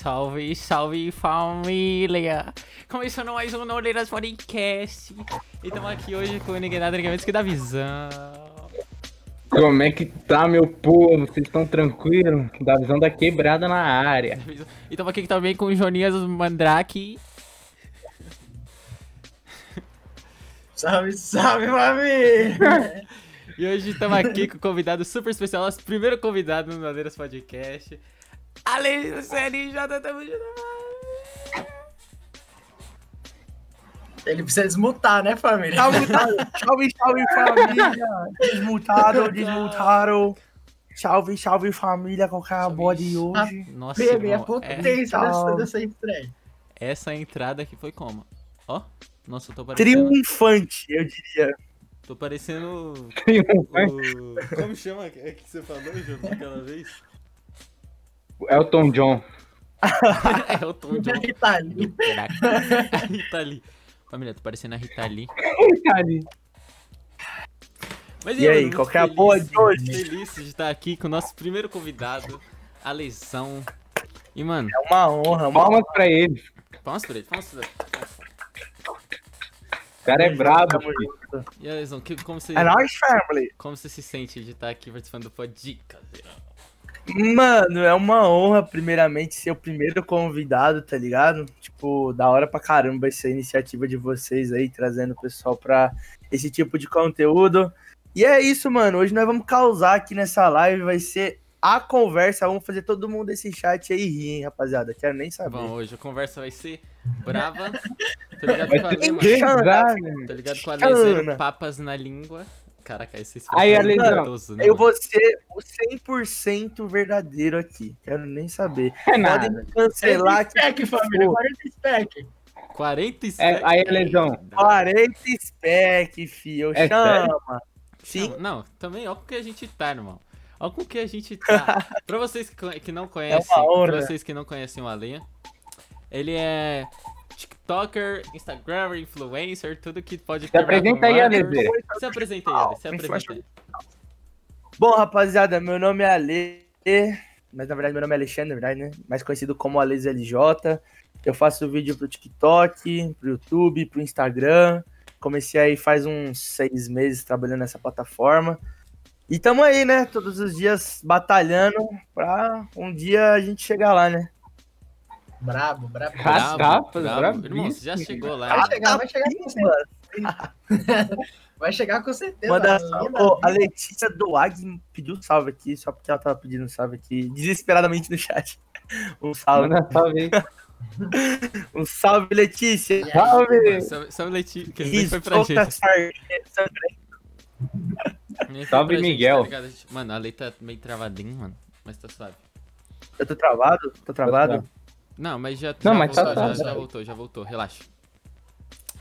Salve, salve família! Começando mais um Noleiras Podcast. E estamos aqui hoje com ninguém nada, ninguém menos que da visão. Como é que tá, meu povo? Vocês estão tranquilos? Da visão da quebrada na área. E estamos aqui também com o Jonias Mandrake. Salve, salve, família! E hoje estamos aqui com um convidado super especial, nosso primeiro convidado no Noleiras Podcast. Além do CNJ, tamo junto. Ele precisa desmutar, né, família? Salve, salve, salve família! Desmutaram, desmutaram. Salve, salve família, qual que é a boa de hoje? Nossa, Bebê, é- potência dessa, dessa estreia. essa entrada aqui foi como? Ó, nossa, eu tô parecendo... Triunfante, eu diria. Tô parecendo Triunfante. o... Como chama é que você falou, João, aquela vez? Elton John. é o Tom John. Tá ali. Caraca. A Rita Lee. Família, tô parecendo a Rita Lee. Mas, E aí, mano, qual muito que é feliz- boa de hoje? Feliz de estar aqui com o nosso primeiro convidado, a Lesão. E, mano, É uma honra, uma Palmas pra ele. palmas pra ele, palmas pra ele. O cara é brabo. E a Lesão, que, como, você, É nóis, family. como você se sente de estar aqui participando do Podicas? Mano, é uma honra, primeiramente, ser o primeiro convidado, tá ligado? Tipo, da hora pra caramba essa iniciativa de vocês aí, trazendo o pessoal pra esse tipo de conteúdo. E é isso, mano. Hoje nós vamos causar aqui nessa live, vai ser a conversa. Vamos fazer todo mundo desse chat aí rir, hein, rapaziada. Quero nem saber. Bom, hoje a conversa vai ser brava. Tô ligado Vai com a. Tô ligado com a zero papas na língua. Caraca, esse Aí, é gostoso, né, Eu vou ser o 100% verdadeiro aqui. Quero nem saber. É Podem nada. cancelar aqui. spec, família. for. 40 spec. 47. É, aí, Lesão. 40 spec, fio. É Chama. Sim. Não, não, também ó com que a gente tá, irmão. Ó com que a gente tá. pra vocês que, não conhecem, É uma honra. pra vocês que não conhecem o Alê, ele é TikToker, Instagram, influencer, tudo que pode Se apresenta aí. Alezeira. Se apresenta aí, Ale, se apresenta aí. Bom, rapaziada, meu nome é Ale. Mas na verdade meu nome é Alexandre, verdade, né? Mais conhecido como Ales LJ. Eu faço vídeo pro TikTok, pro YouTube, pro Instagram. Comecei aí faz uns seis meses trabalhando nessa plataforma. E tamo aí, né? Todos os dias batalhando pra um dia a gente chegar lá, né? Brabo, brabo. Tapas, bravo. bravíssimo. Irmão, você já chegou lá. Vai chegar, vai chegar com certeza. Mano, Vai chegar com certeza. Manda salve. Ô, a Letícia Doag pediu salve aqui, só porque ela tava pedindo salve aqui, desesperadamente no chat. Um salve. Manda salve aí. Um salve, Letícia. Salve! Salve, salve Letícia, que foi pra gente. foi Salve, pra gente, Miguel. tá gente- Mano, a Lei tá meio travadinho, mano. Mas tá suave. Eu tô travado? Tô travado? Não, mas já, Não, já mas tá voltou, já, suave. já voltou, já voltou, relaxa.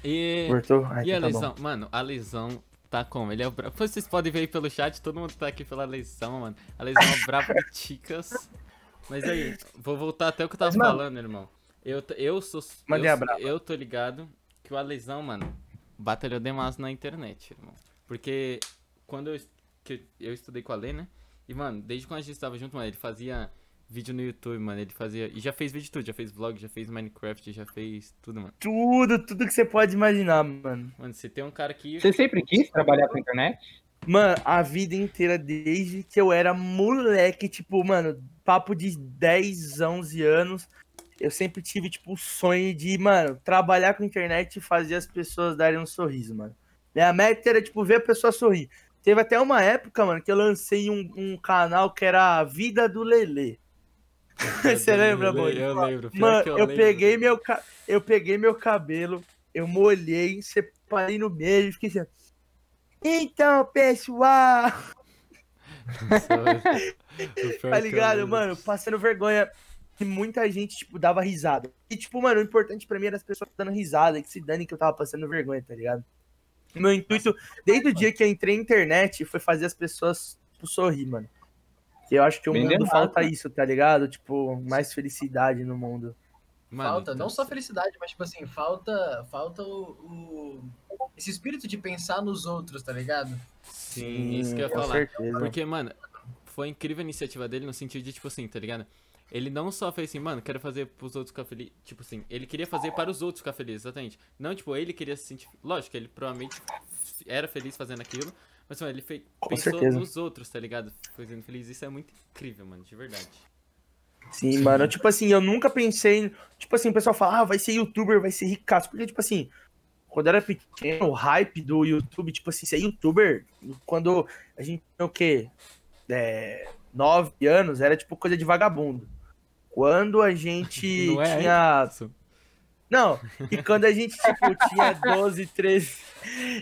E? Ai, e a então tá bom. lesão? Mano, a lesão tá como? Ele é o brabo. Vocês podem ver aí pelo chat, todo mundo tá aqui pela lesão, mano. A lesão é brabo de ticas. Mas aí, vou voltar até o que eu tava Mas, mano- falando, irmão. Eu, eu sou. Mandei eu, a sou- braba. eu tô ligado que o Alesão, mano, batalhou demais na internet, irmão. Porque quando eu, que eu estudei com a Lê, né? E, mano, desde quando a gente tava junto, mano, ele fazia vídeo no YouTube, mano. Ele fazia. E já fez vídeo de tudo, já fez vlog, já fez Minecraft, já fez tudo, mano. Tudo, tudo que você pode imaginar, mano. Mano, você tem um cara que. Você sempre quis trabalhar com a internet? Mano, a vida inteira, desde que eu era moleque, tipo, mano, papo de 10, 11 anos, eu sempre tive, tipo, o sonho de, mano, trabalhar com internet e fazer as pessoas darem um sorriso, mano. Minha meta era, tipo, ver a pessoa sorrir. Teve até uma época, mano, que eu lancei um, um canal que era a Vida do Lelê. Você lembra, eu, mano? Eu lembro. Mano, que eu, lembro. peguei meu ca... eu peguei meu cabelo, eu molhei, separei no meio e fiquei assim. Então, pessoal, tá ligado, mano? Passando vergonha. E muita gente, tipo, dava risada. E, tipo, mano, o importante pra mim era as pessoas dando risada, que se dane que eu tava passando vergonha, tá ligado? Meu intuito, desde o dia que eu entrei na internet, foi fazer as pessoas tipo, sorrir, mano. Que eu acho que o Bem mundo lembrado. falta isso, tá ligado? Tipo, mais felicidade no mundo. Mano, falta, não então, só felicidade, mas tipo assim, falta, falta o, o- esse espírito de pensar nos outros, tá ligado? Sim, isso que eu ia com falar. certeza. Porque, mano, foi incrível a iniciativa dele no sentido de, tipo assim, tá ligado? ele não só fez assim, mano, quero fazer pros outros ficar felizes. Tipo assim, ele queria fazer para os outros ficar felizes, exatamente. Não, tipo, ele queria se sentir. Lógico, ele provavelmente era feliz fazendo aquilo. Mas, mano, ele fez, Com pensou certeza. nos outros, tá ligado? Fazendo feliz. Isso é muito incrível, mano, de verdade. Sim, mano. Tipo assim, eu nunca pensei. Tipo assim, o pessoal fala, ah, vai ser youtuber, vai ser ricaço. Porque, tipo assim, quando eu era pequeno, o hype do YouTube, tipo assim, ser youtuber, quando a gente tinha o quê? É, nove anos, era tipo coisa de vagabundo. Quando a gente Não é tinha. Isso. Não, e quando a gente, tipo, tinha 12, 13.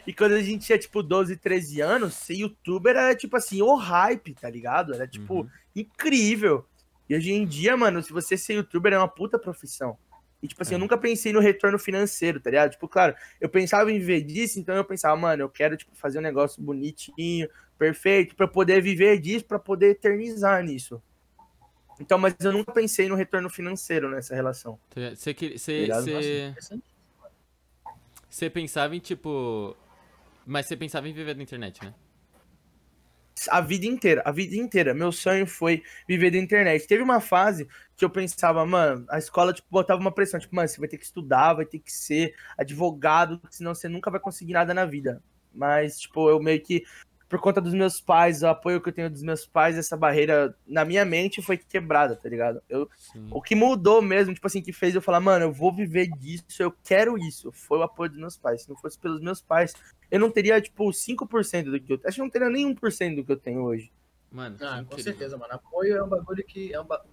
E quando a gente tinha, tipo, 12, 13 anos, ser youtuber era, tipo assim, o hype, tá ligado? Era, tipo, Uhum. incrível. E hoje em dia, mano, se você ser youtuber é uma puta profissão. E, tipo assim, É. eu nunca pensei no retorno financeiro, tá ligado? Tipo, claro, eu pensava em viver disso, então eu pensava, mano, eu quero, tipo, fazer um negócio bonitinho, perfeito, pra poder viver disso, pra poder eternizar nisso. Então, mas eu nunca pensei no retorno financeiro nessa relação. Tá? Você Interessante. você pensava em, tipo. Mas você pensava em viver da internet, né? A vida inteira, a vida inteira. Meu sonho foi viver da internet. Teve uma fase que eu pensava, mano, a escola, tipo, botava uma pressão, tipo, mano, você vai ter que estudar, vai ter que ser advogado, senão você nunca vai conseguir nada na vida. Mas, tipo, eu meio que, por conta dos meus pais, o apoio que eu tenho dos meus pais, essa barreira na minha mente foi quebrada, tá ligado? Eu, Sim. o que mudou mesmo, tipo assim, que fez eu falar, mano, eu vou viver disso, eu quero isso. Foi o apoio dos meus pais. Se não fosse pelos meus pais, eu não teria, tipo, 5% do que eu Acho que eu não teria nem 1% do que eu tenho hoje. Mano, Ah, com certeza, mano. Apoio é um bagulho que. É um ba-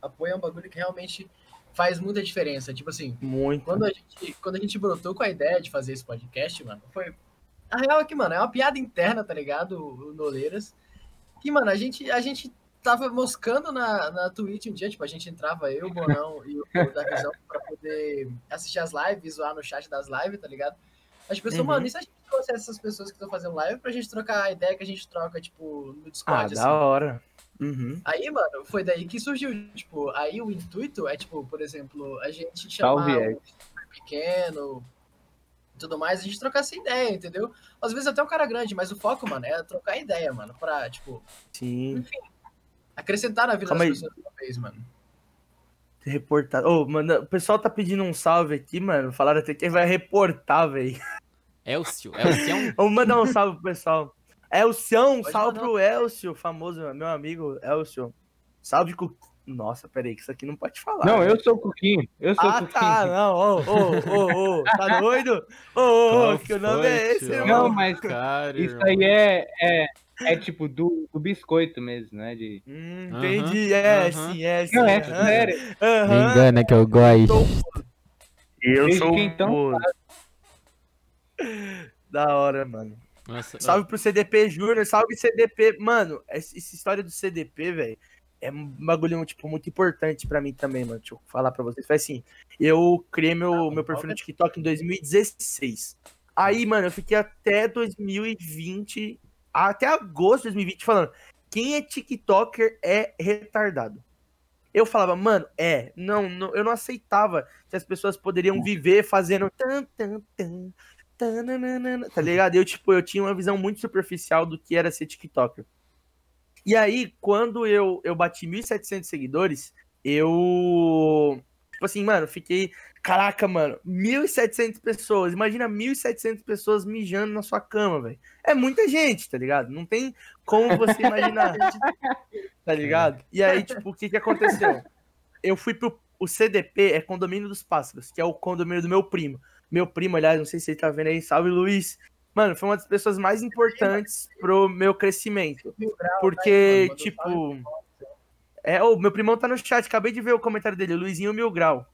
Apoio é um bagulho que realmente faz muita diferença. Tipo assim, Muito. quando a gente, quando a gente brotou com a ideia de fazer esse podcast, mano, foi. A real é que, mano, é uma piada interna, tá ligado? O, o Noleiras. Que, mano, a gente, a gente tava moscando na, na Twitch um dia, tipo, a gente entrava, eu, o Bonão e o da Visão pra poder assistir as lives, zoar no chat das lives, tá ligado? A gente pensou, Uhum. mano, e se a gente trouxesse essas pessoas que estão fazendo live pra gente trocar a ideia que a gente troca, tipo, no Ah, Discord, da assim. hora. Uhum. Aí, mano, foi daí que surgiu, tipo, aí o intuito é, tipo, por exemplo, a gente Salve, chamar Ed. um pequeno tudo mais, a gente trocar essa ideia, entendeu? Às vezes até um cara grande, mas o foco, mano, é trocar ideia, mano, pra, tipo, Sim. acrescentar na vida Calma das aí. pessoas de uma vez, mano. Reportar. Ô, mano, o pessoal tá pedindo um salve aqui, mano. Falaram até que vai reportar, velho. Elcio. Elcio é. Vamos mandar um salve pro pessoal. Elcião, Pode salve mandar. pro Elcio, famoso, meu amigo Elcio. Salve com. Nossa, peraí, que isso aqui não pode falar. Não, né? eu sou o Cuquinho. Eu sou o Ah, Cuquinho. tá, não, ô, ô, ô, ô, tá doido? Ô, ô, que o nome é esse, irmão? Não, mas Cara, Isso irmão. aí é, é, é tipo do, do biscoito mesmo, né? De... Hum, entendi, é, aham. sim, é, sim. Não, é sério. aham. engana que eu gosto. Eu Desde sou que então. Da hora, mano. Nossa, Salve pro CDP Júnior, salve CDP. Mano, essa história do CDP, velho, é um bagulho, tipo, muito importante pra mim também, mano. Deixa eu falar pra vocês. Foi assim, eu criei meu, meu perfil no TikTok em 2016. Aí, mano, eu fiquei até 2020, até agosto de 2020 falando, quem é TikToker é retardado. Eu falava, mano, é, não, não, eu não aceitava que as pessoas poderiam viver fazendo tan, tan, tan, tananana, tá ligado? Eu, tipo, eu tinha uma visão muito superficial do que era ser TikToker. E aí, quando eu, eu bati 1.700 seguidores, eu. Tipo assim, mano, fiquei. Caraca, mano, 1.700 pessoas. Imagina 1.700 pessoas mijando na sua cama, velho. É muita gente, tá ligado? Não tem como você imaginar. tá ligado? E aí, tipo, o que que aconteceu? Eu fui pro. O CDP é Condomínio dos Pássaros, que é o condomínio do meu primo. Meu primo, aliás, não sei se ele tá vendo aí, salve Luiz. Mano, foi uma das pessoas mais importantes pro meu crescimento. Porque, tipo. É, ô, meu primão tá no chat, acabei de ver o comentário dele, o Luizinho Mil Grau.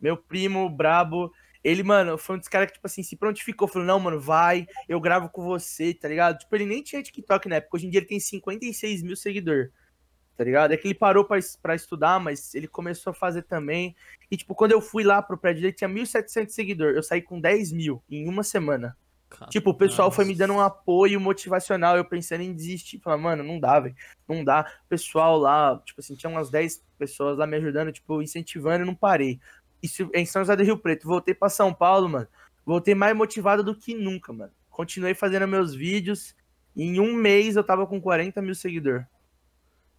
Meu primo, brabo. Ele, mano, foi um dos caras que, tipo assim, se prontificou. Falou, não, mano, vai, eu gravo com você, tá ligado? Tipo, ele nem tinha TikTok na época. Hoje em dia ele tem 56 mil seguidores, tá ligado? É que ele parou es- pra estudar, mas ele começou a fazer também. E, tipo, quando eu fui lá pro prédio dele, tinha 1.700 seguidores. Eu saí com 10 mil em uma semana. Tipo, o pessoal foi me dando um apoio motivacional, eu pensando em desistir. Falar, mano, não dá, velho. Não dá. O pessoal lá, tipo assim, tinha umas 10 pessoas lá me ajudando, tipo, incentivando e não parei. Isso em São José do Rio Preto. Voltei pra São Paulo, mano. Voltei mais motivado do que nunca, mano. Continuei fazendo meus vídeos. Em um mês eu tava com 40 mil seguidores.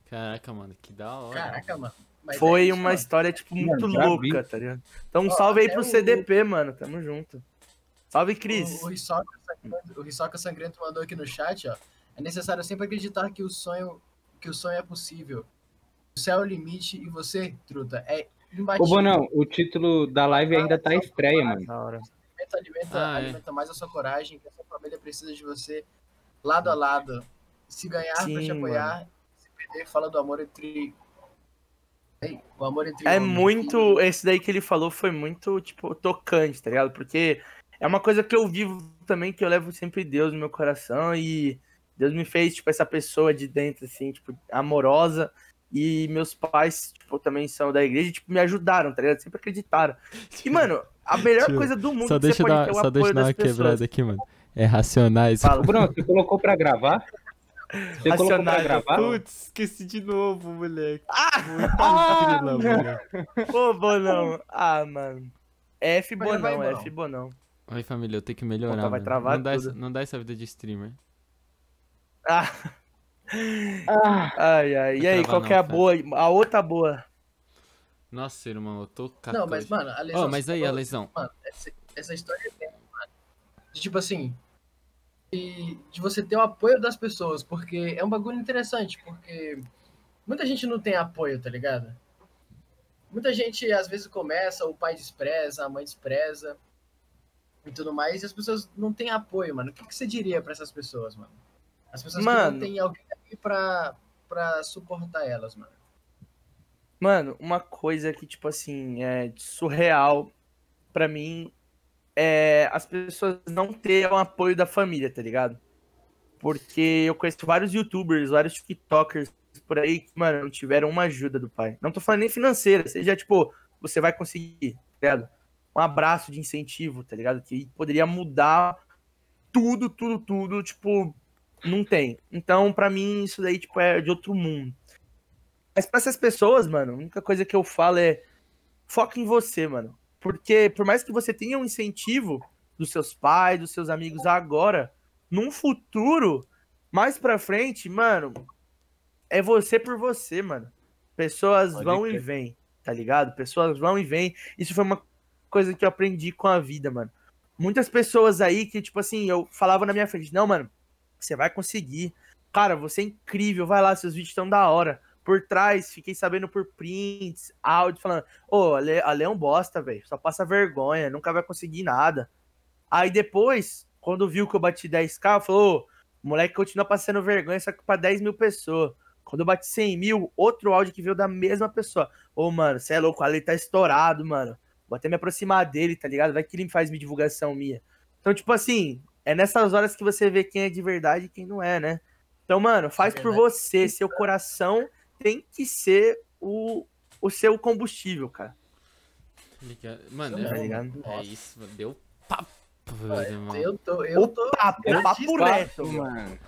Caraca, mano, que da hora. Caraca, mano. Mas é Foi uma mano. história, tipo, muito Mano, louca, vi. tá ligado? Então, um Ó, salve aí pro o- CDP, mano. Tamo junto. Salve, Cris. O, o, Hisoka Sangrento, o Hisoka Sangrento mandou aqui no chat, ó. É necessário sempre acreditar que o sonho, que o sonho é possível. O céu é o limite e você, truta, é Ô, imbatível. Bonão, o título da live ainda tá estreia, mano. Alimenta, alimenta, Ah, é. alimenta mais a sua coragem, que a sua família precisa de você lado a lado. Se ganhar pra te Sim, apoiar, se perder, fala do amor entre. Ei, O amor entre É homens. muito. Esse daí que ele falou foi muito, tipo, tocante, tá ligado? Porque é uma coisa que eu vivo também, que eu levo sempre Deus no meu coração e Deus me fez, tipo, essa pessoa de dentro, assim, tipo, amorosa. E meus pais, tipo, também são da igreja, e, tipo, me ajudaram, tá ligado? Sempre acreditaram. E, mano, a melhor Tio, coisa do mundo Só que deixa você eu pode dar, ter é o só apoio deixa eu dar das uma pessoas. quebrada aqui, mano. É racionais. Fala. Bruno, você colocou pra gravar? Você colocou pra Racionais, gravar? Putz, esqueci de novo, moleque. Ah! Muita grila, moleque. Ô, Bonão. Ah, mano. F Bonão. F Bonão. Oi, família, eu tenho que melhorar, Puta, vai travar não, dá essa, não dá essa vida de streamer. Ah. Ah, Ai, ai. E aí, qual não, que é a Fé. boa? A outra boa. Nossa, irmão, eu tô 14. Não, mas, mano, a lesão. Ó, mas aí, a falou- lesão. Mano, essa, essa história é bem, mano. De, tipo assim. De, de você ter o apoio das pessoas, porque é um bagulho interessante, porque muita gente não tem apoio, tá ligado? Muita gente às vezes começa, o pai despreza, a mãe despreza e tudo mais, e as pessoas não têm apoio, mano. O que, que você diria pra essas pessoas, mano? As pessoas Mano. não têm alguém ali pra, pra suportar elas, mano. Mano, uma coisa que, tipo assim, é surreal pra mim é as pessoas não terem o apoio da família, tá ligado? Porque eu conheço vários youtubers, vários tiktokers por aí que, mano, não tiveram uma ajuda do pai. Não tô falando nem financeira, seja, tipo, você vai conseguir, tá ligado? Um abraço de incentivo, tá ligado? Que poderia mudar tudo, tudo, tudo, tipo, não tem. Então, pra mim, isso daí, tipo, é de outro mundo. Mas pra essas pessoas, mano, a única coisa que eu falo é foca em você, mano. Porque por mais que você tenha um incentivo dos seus pais, dos seus amigos agora, num futuro, mais pra frente, mano, é você por você, mano. Pessoas Pode vão e crer. vêm, tá ligado? Pessoas vão e vêm. Isso foi uma coisa que eu aprendi com a vida, mano. Muitas pessoas aí que, tipo assim, eu falava na minha frente, não, mano, você vai conseguir. Cara, você é incrível, vai lá, seus vídeos estão da hora. Por trás, fiquei sabendo por prints, áudio, falando, ô, Ale, Ale é um bosta, velho, só passa vergonha, nunca vai conseguir nada. Aí depois, quando viu que eu bati 10k, falou, ô, o moleque continua passando vergonha, só que pra 10 mil pessoas. Quando eu bati 100 mil, outro áudio que veio da mesma pessoa. Ô, mano, você é louco, o Ale tá estourado, mano. Vou até me aproximar dele, tá ligado? Vai que ele faz minha divulgação minha. Então, tipo assim, é nessas horas que você vê quem é de verdade e quem não é, né? Então, mano, faz por verdade. você. Seu coração tem que ser o, o seu combustível, cara. Mano, Tá é, ligado? é isso, mano. Deu papo, Olha, irmão. Eu tô, eu tô. Papo, papo reto, mano. mano.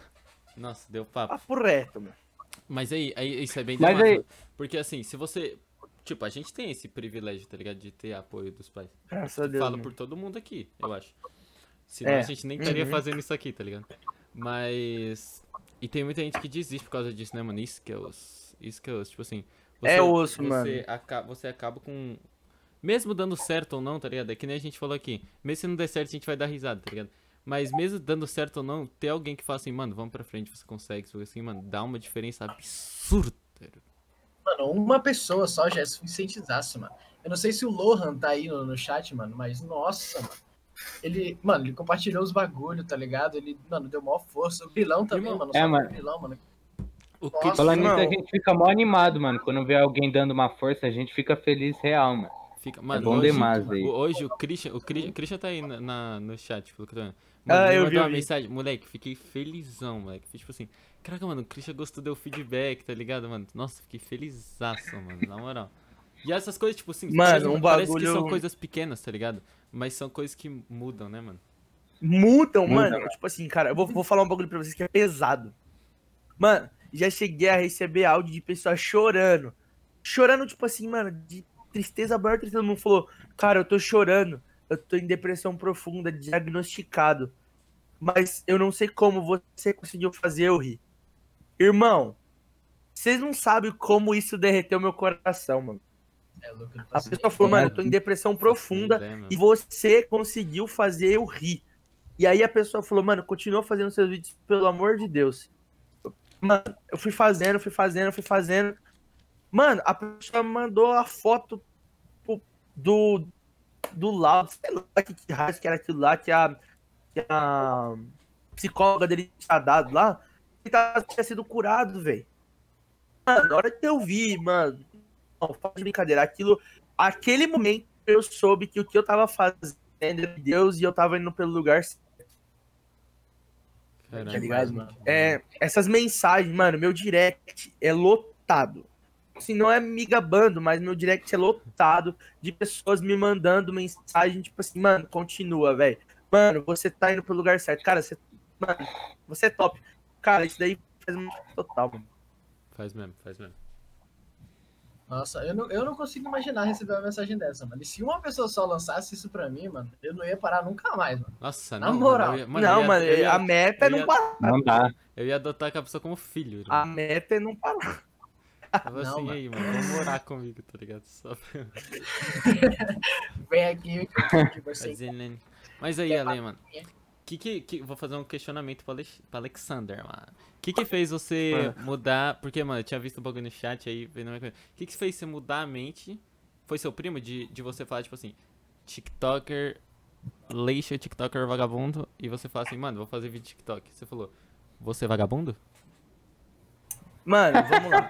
Nossa, deu papo. Papo reto, mano. Mas aí, aí isso é bem Mas demais, aí- mano. Porque assim, se você. Tipo, a gente tem esse privilégio, tá ligado? De ter apoio dos pais. Graças a Deus. Falo mano. por todo mundo aqui, eu acho. Senão É. a gente nem estaria Uhum. fazendo isso aqui, tá ligado? Mas. E tem muita gente que desiste por causa disso, né, mano? Isso que é os. Isso que é os. Tipo assim. É osso, você mano. Acaba, você acaba com. Mesmo dando certo ou não, tá ligado? É que nem a gente falou aqui. Mesmo se não der certo, a gente vai dar risada, tá ligado? Mas mesmo dando certo ou não, ter alguém que fala assim, mano, vamos pra frente, você consegue, isso assim, mano, dá uma diferença absurda. Mano, uma pessoa só já é suficientizaço, mano. Eu não sei se o Lohan tá aí no, no chat, mano, mas nossa, mano. Ele, mano, ele compartilhou os bagulho, tá ligado? Ele, mano, deu maior força. O Grilão também, mano. é, mano. o Grilão, mano. O Nossa, Cri- Falando nisso, a gente fica mó animado, mano. Quando vê alguém dando uma força, a gente fica feliz real, mano. Fica, mano, é bom hoje, demais aí. o- Hoje o Christian, o Christian, o Christian tá aí na, na- no chat, que. Ah, Mano, me eu mandou vi, uma vi. mensagem, moleque, fiquei felizão, moleque. Tipo assim, caraca, mano, o Christian gostou, deu feedback, tá ligado, mano? Nossa, fiquei felizaço, mano, na moral. E essas coisas, tipo assim, Mano, parece, um parece que bagulho- são coisas pequenas, tá ligado? Mas são coisas que mudam, né, mano? Mudam, Muda, mano. mano. Tipo assim, cara, eu vou, vou falar um bagulho pra vocês que é pesado. Mano, já cheguei a receber áudio de pessoas chorando. Chorando, tipo assim, mano, de tristeza, a maior tristeza. Todo mundo falou, cara, eu tô chorando. Eu tô em depressão profunda, diagnosticado. Mas eu não sei como você conseguiu fazer eu rir. Irmão, Vocês não sabem como isso derreteu meu coração, mano. É A faço pessoa falou, mano, eu tô em depressão profunda e você conseguiu fazer eu rir. E aí a pessoa falou, mano, continua fazendo seus vídeos, pelo amor de Deus. Mano, eu fui fazendo, fui fazendo, fui fazendo. Mano, a pessoa mandou a foto do do Lau, sei lá que, que raio que era aquilo lá, que a, que a psicóloga dele tinha dado lá, tava, tinha sido curado, velho. Mano, na hora que eu vi, mano, não, faz de brincadeira, aquilo, aquele momento eu soube que o que eu tava fazendo era de Deus e eu tava indo pelo lugar certo, Caramba. tá ligado? mano. É, essas mensagens, mano, meu direct é lotado. Assim, não é me gabando, mas meu direct é lotado de pessoas me mandando mensagem, tipo assim, mano, continua, velho. Mano, você tá indo pro lugar certo. Cara, você. Mano, você é top. Cara, isso daí faz um total, mano. Faz mesmo, faz mesmo. Nossa, eu não, eu não consigo imaginar receber uma mensagem dessa, mano. E se uma pessoa só lançasse isso pra mim, mano, eu não ia parar nunca mais, mano. Nossa, Na não. moral. Mano, ia, não, mano, ia, a meta é não parar. Não dá. eu ia adotar aquela pessoa como filho. A irmão. meta é não parar. Falava Não, assim, mano. aí, mano, vamos morar comigo, tá ligado? Só pra Vem aqui que você. né? Mas aí, Ale, mano. Que que, que, vou fazer um questionamento pro, Alex, pro Alexander, mano. O que que fez você mudar... Porque, mano, eu tinha visto um bagulho no chat aí, vendo uma coisa. O que que fez você mudar a mente? Foi seu primo de, de você falar, tipo assim, TikToker, leixo, TikToker vagabundo, e você fala assim, mano, vou fazer vídeo TikTok. Você falou, você é vagabundo? Mano, vamos lá.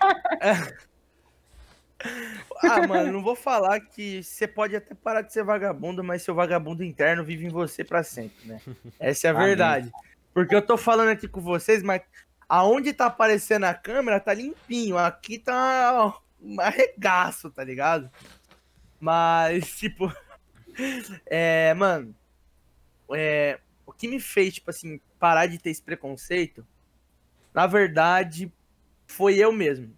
ah, mano, não vou falar que você pode até parar de ser vagabundo, mas seu vagabundo interno vive em você pra sempre, né? Essa é a Amém. verdade. Porque eu tô falando aqui com vocês, mas aonde tá aparecendo a câmera tá limpinho. Aqui tá um arregaço, tá ligado? Mas, tipo. É, mano. É, o que me fez, tipo assim, parar de ter esse preconceito, na verdade, foi eu mesmo.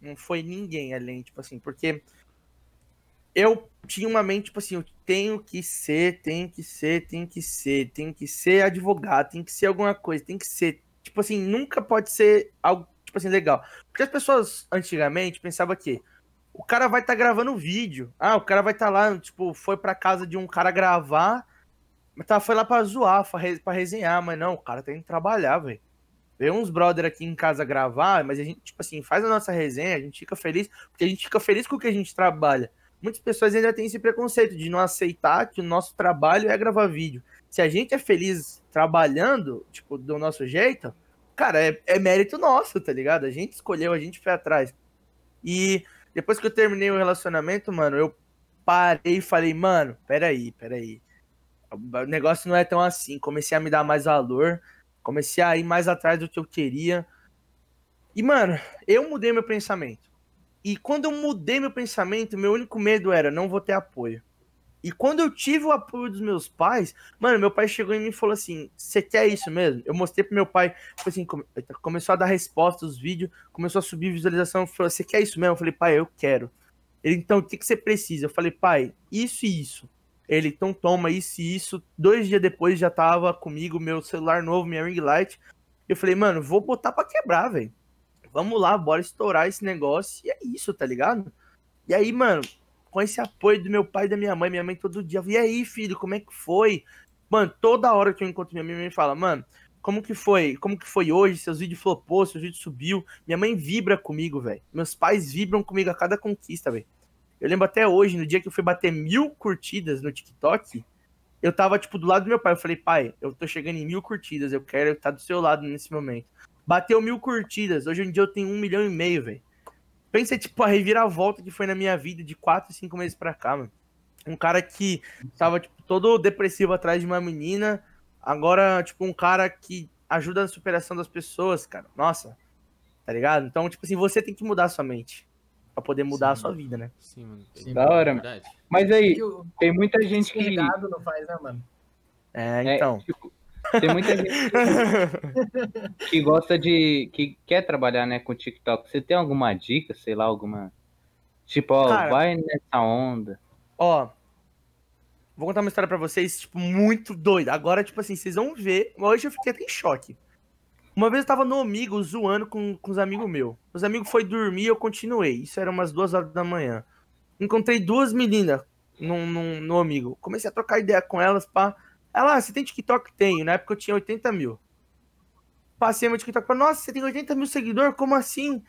Não foi ninguém além, tipo assim, porque eu tinha uma mente, tipo assim, eu tenho que ser, tenho que ser, tenho que ser, tenho que ser advogado, tenho que ser alguma coisa, tem que ser. Tipo assim, nunca pode ser algo, tipo assim, legal. Porque as pessoas antigamente pensavam que o cara vai estar gravando vídeo. Ah, o cara vai estar lá, tipo, foi pra casa de um cara gravar, mas tá, foi lá pra zoar, pra re- pra resenhar, mas não, o cara tá indo trabalhar, velho. Veio uns brother aqui em casa gravar, mas a gente, tipo assim, faz a nossa resenha, a gente fica feliz, porque a gente fica feliz com o que a gente trabalha. Muitas pessoas ainda têm esse preconceito de não aceitar que o nosso trabalho é gravar vídeo. Se a gente é feliz trabalhando, tipo, do nosso jeito, cara, é, é mérito nosso, tá ligado? A gente escolheu, a gente foi atrás. E depois que eu terminei o relacionamento, mano, eu parei e falei, mano, peraí, peraí. O negócio não é tão assim. Comecei a me dar mais valor. Comecei a ir mais atrás do que eu queria. E, mano, eu mudei meu pensamento. E quando eu mudei meu pensamento, meu único medo era não vou ter apoio. E quando eu tive o apoio dos meus pais, mano, meu pai chegou em mim e falou assim: Você quer isso mesmo? Eu mostrei pro meu pai, tipo assim, come- começou a dar resposta aos vídeos, começou a subir visualização, falou: Você quer isso mesmo? Eu falei, pai, eu quero. Ele, então, o que, que você precisa? Eu falei, pai, isso e isso. Ele, então toma isso e isso. Dois dias depois já tava comigo, meu celular novo, minha ring light. Eu falei, mano, vou botar pra quebrar, velho. Vamos lá, bora estourar esse negócio. E é isso, tá ligado? E aí, mano, com esse apoio do meu pai e da minha mãe, minha mãe todo dia, e aí, filho, como é que foi? Mano, toda hora que eu encontro minha mãe, minha mãe fala, mano, como que foi? Como que foi hoje? Seus vídeos flopou, seus vídeos subiu. Minha mãe vibra comigo, velho. Meus pais vibram comigo a cada conquista, velho. Eu lembro até hoje, no dia que eu fui bater mil curtidas no TikTok, eu tava, tipo, do lado do meu pai. Eu falei, pai, eu tô chegando em mil curtidas, eu quero estar do seu lado nesse momento. Bateu mil curtidas, hoje em dia eu tenho um milhão e meio, velho. Pensa, tipo, a reviravolta que foi na minha vida de quatro, cinco meses pra cá, mano. Um cara que tava, tipo, todo depressivo atrás de uma menina, agora, tipo, um cara que ajuda na superação das pessoas, cara. Nossa, tá ligado? Então, tipo assim, você tem que mudar a sua mente pra poder mudar a Sim. sua vida, né? Sim, mano. Sim, Da hora, mano. Verdade. Mas aí, Que tem muita gente que. não faz, né, mano? É, é, então. tipo, tem muita gente que gosta de. que quer trabalhar, né, com TikTok. Você tem alguma dica, sei lá, alguma. Tipo, ó, Cara- vai nessa onda. Ó, vou contar uma história pra vocês, tipo, muito doida. Agora, tipo assim, vocês vão ver. Hoje eu fiquei até em choque. Uma vez eu tava no amigo zoando com, com os amigos meus. Os amigos foi dormir eu continuei. Isso era umas duas horas da manhã. Encontrei duas meninas no, no, no amigo. Comecei a trocar ideia com elas, pá. Ela, ah, você tem TikTok? Tenho. Na época eu tinha 80 mil. Passei meu TikTok pra, nossa, você tem 80 mil seguidores? Como assim?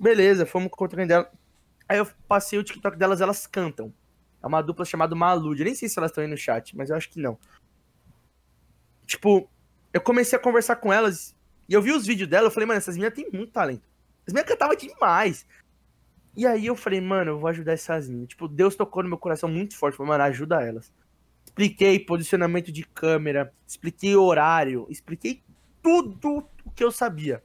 Beleza, fomos contra dela. Aí eu passei o TikTok delas, elas cantam. É uma dupla chamada Malude. Nem sei se elas estão aí no chat, mas eu acho que não. Tipo, eu comecei a conversar com elas e eu vi os vídeos dela, eu falei, mano, essas meninas têm muito talento. As meninas cantavam demais. E aí eu falei, mano, eu vou ajudar essas meninas. Tipo, Deus tocou no meu coração muito forte. Falei, mano, ajuda elas. Expliquei posicionamento de câmera, expliquei horário, expliquei tudo o que eu sabia.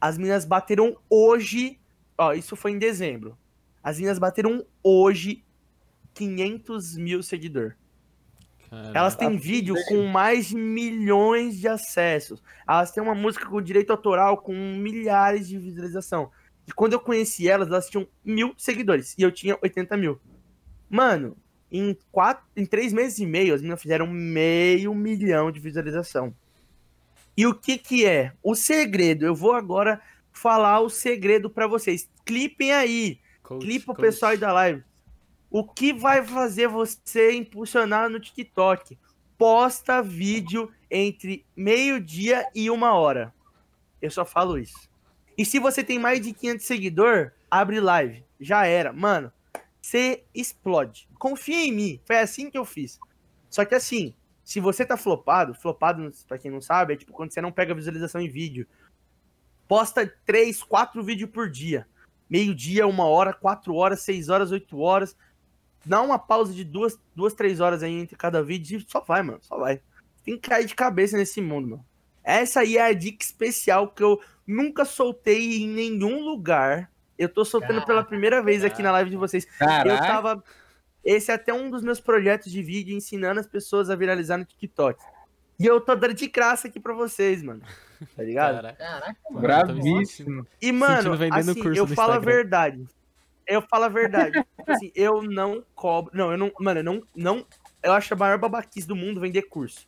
As meninas bateram hoje. Ó, isso foi em dezembro. As meninas bateram hoje 500 mil seguidores. Caramba. Elas têm vídeo com mais de milhões de acessos. Elas têm uma música com direito autoral com milhares de visualização. E quando eu conheci elas, elas tinham mil seguidores. E eu tinha 80 mil. Mano, em, quatro, em três meses e meio, as meninas fizeram meio milhão de visualização. E o que que é? O segredo. Eu vou agora falar o segredo para vocês. Clipem aí. Coach, Clipa o coach. pessoal aí da live. O que vai fazer você impulsionar no TikTok? Posta vídeo entre meio-dia e uma hora. Eu só falo isso. E se você tem mais de 500 seguidor, abre live. Já era. Mano, você explode. Confia em mim. Foi assim que eu fiz. Só que assim, se você tá flopado, flopado, pra quem não sabe, é tipo quando você não pega visualização em vídeo. Posta 3, 4 vídeos por dia. Meio-dia, uma hora, quatro horas, seis horas, oito horas. Dá uma pausa de duas, duas, três horas aí entre cada vídeo e só vai, mano. Só vai. Tem que cair de cabeça nesse mundo, mano. Essa aí é a dica especial que eu nunca soltei em nenhum lugar. Eu tô soltando pela primeira vez aqui na live de vocês. Eu Caraca. tava. Esse é até um dos meus projetos de vídeo ensinando as pessoas a viralizar no TikTok. E eu tô dando de graça aqui pra vocês, mano. Tá ligado? Caraca. Caraca, mano. Bravíssimo. E, mano, assim, eu falo a Instagram. verdade. Eu falo a verdade. Tipo assim, eu não cobro. Não, eu não. Mano, eu não. não eu acho a maior babaquice do mundo vender curso.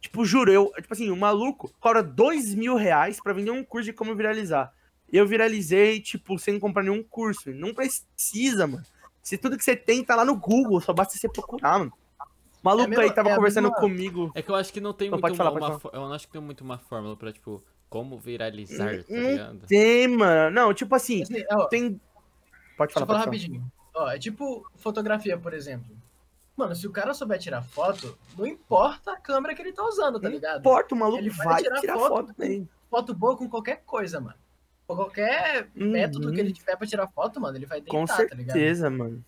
Tipo, juro, eu. Tipo assim, o maluco cobra dois mil reais pra vender um curso de como viralizar. Eu viralizei, tipo, sem comprar nenhum curso. Não precisa, mano. Se tudo que você tem tá lá no Google, só basta você procurar, mano. O maluco É a mesma- aí tava é conversando mesma- comigo. É que eu acho que não tem Não, muito pode falar, uma, uma eu não acho que tem muito uma fórmula pra, tipo, como viralizar, tá ligado? Tem, mano. Não, tipo assim, Assim, ó, tem. Pode Deixa falar, eu rapidinho. Ó, é tipo fotografia, por exemplo. Mano, se o cara souber tirar foto, não importa a câmera que ele tá usando, tá Não ligado? importa, o maluco Ele vai vai tirar tirar, foto foto, dele. Foto boa com qualquer coisa, mano. Com qualquer método Uhum. que ele tiver pra tirar foto, mano, ele vai deitar, Com tá ligado? certeza, mano.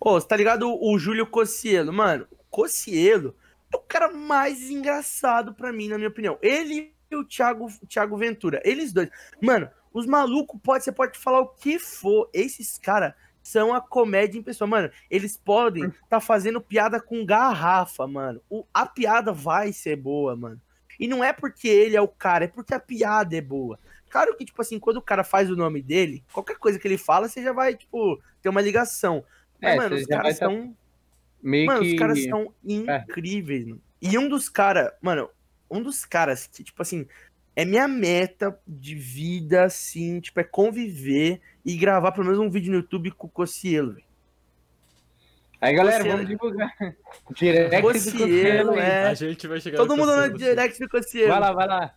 Ô, você tá ligado o o Júlio Cocielo? Mano, Cocielo é o cara mais engraçado pra mim, na minha opinião. Ele e o Thiago, o Thiago Ventura. Eles dois. Mano, os malucos, pode, você pode falar o que for. Esses caras são a comédia em pessoa. Mano, eles podem tá fazendo piada com garrafa, mano. O, a piada vai ser boa, mano. E não é porque ele é o cara, é porque a piada é boa. Claro que, tipo assim, quando o cara faz o nome dele, qualquer coisa que ele fala, você já vai, tipo, ter uma ligação. Mas, É, mano, os caras tá- são. Meio Mano, que. os caras são incríveis, mano. E um dos caras, mano, um dos caras que, tipo assim, é minha meta de vida, assim, tipo, é conviver e gravar pelo menos um vídeo no YouTube com o Cocielo. Aí, galera, Você- vamos divulgar. Direct do Cocielo, Cossielo aí. é. A gente vai chegar Todo no mundo no Cocielo. direct do Cocielo. Vai lá, vai lá.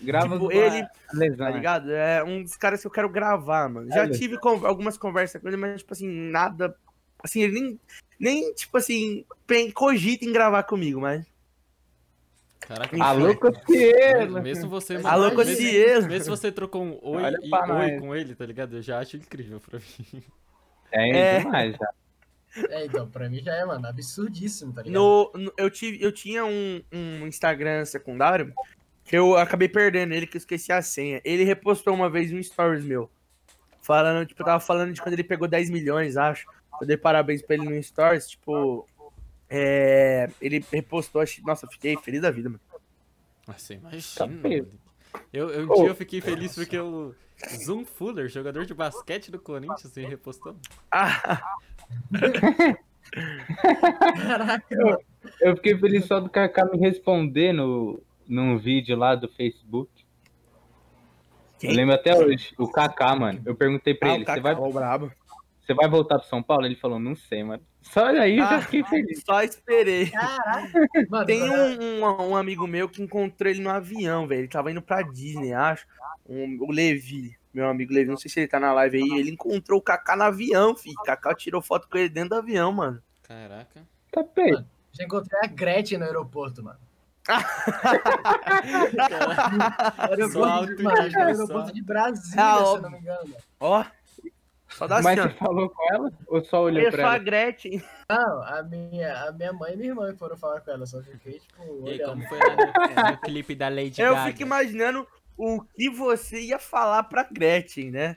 Grava Tipo, ele- lesão. Tá ligado? É um dos caras que eu quero gravar, mano. Já Olha. tive con- algumas conversas com ele, mas, tipo assim, nada. Assim, ele nem, nem tipo assim, cogita em gravar comigo, mas. Caraca, Alô, Cossielo. Mesmo você. Alô, mesmo- Cocielo. Você trocou um oi Olha e oi nós. com ele, tá ligado? Eu já acho incrível pra mim. É, É. demais, já. É, então, pra mim já é, mano, absurdíssimo, tá ligado? No, no- eu, tive, eu tinha um, um Instagram secundário que eu acabei perdendo ele, que eu esqueci a senha. Ele repostou uma vez um stories meu. Falando, tipo, eu tava falando de quando ele pegou 10 milhões, acho. Eu dei parabéns pra ele no stories, tipo. É, ele repostou, nossa, eu fiquei feliz da vida, mano. Nossa, Tá imagina. Eu, eu, um Ô. dia eu fiquei feliz porque o Zoom Fuller, jogador de basquete do Corinthians, se repostou. Ah, Caraca, mano. Eu fiquei feliz só do Kaká me responder no, num vídeo lá do Facebook. Quem? Eu lembro até hoje. O Kaká, mano. Eu perguntei pra Ah, ele, você vai, você vai voltar pro São Paulo? Ele falou, não sei, mano. Só aí eu já Ah, fiquei feliz. Só esperei. Caraca. Mano, Tem um, um, um amigo meu que encontrou ele no avião, velho. Ele tava indo pra Disney, acho. Um- o Levi, meu amigo Levi, não sei se ele tá na live aí. Ele encontrou o Kaká no avião, filho. O Kaká tirou foto com ele dentro do avião, mano. Caraca. Tá. Já encontrei a Gretchen no aeroporto, mano. Aeroporto de, mano, é aeroporto de Brasília, Ah, se não me engano. Ó. Só dá Mas assim, você ó. falou com ela? Ou só olhou Eu pra sou a ela? Gretchen. Não, a minha, a minha mãe e minha irmã foram falar com ela, só fiquei, tipo, E aí, olhando. como foi lá no, no clipe da Lady Eu Gaga? fico imaginando o que você ia falar pra Gretchen, né?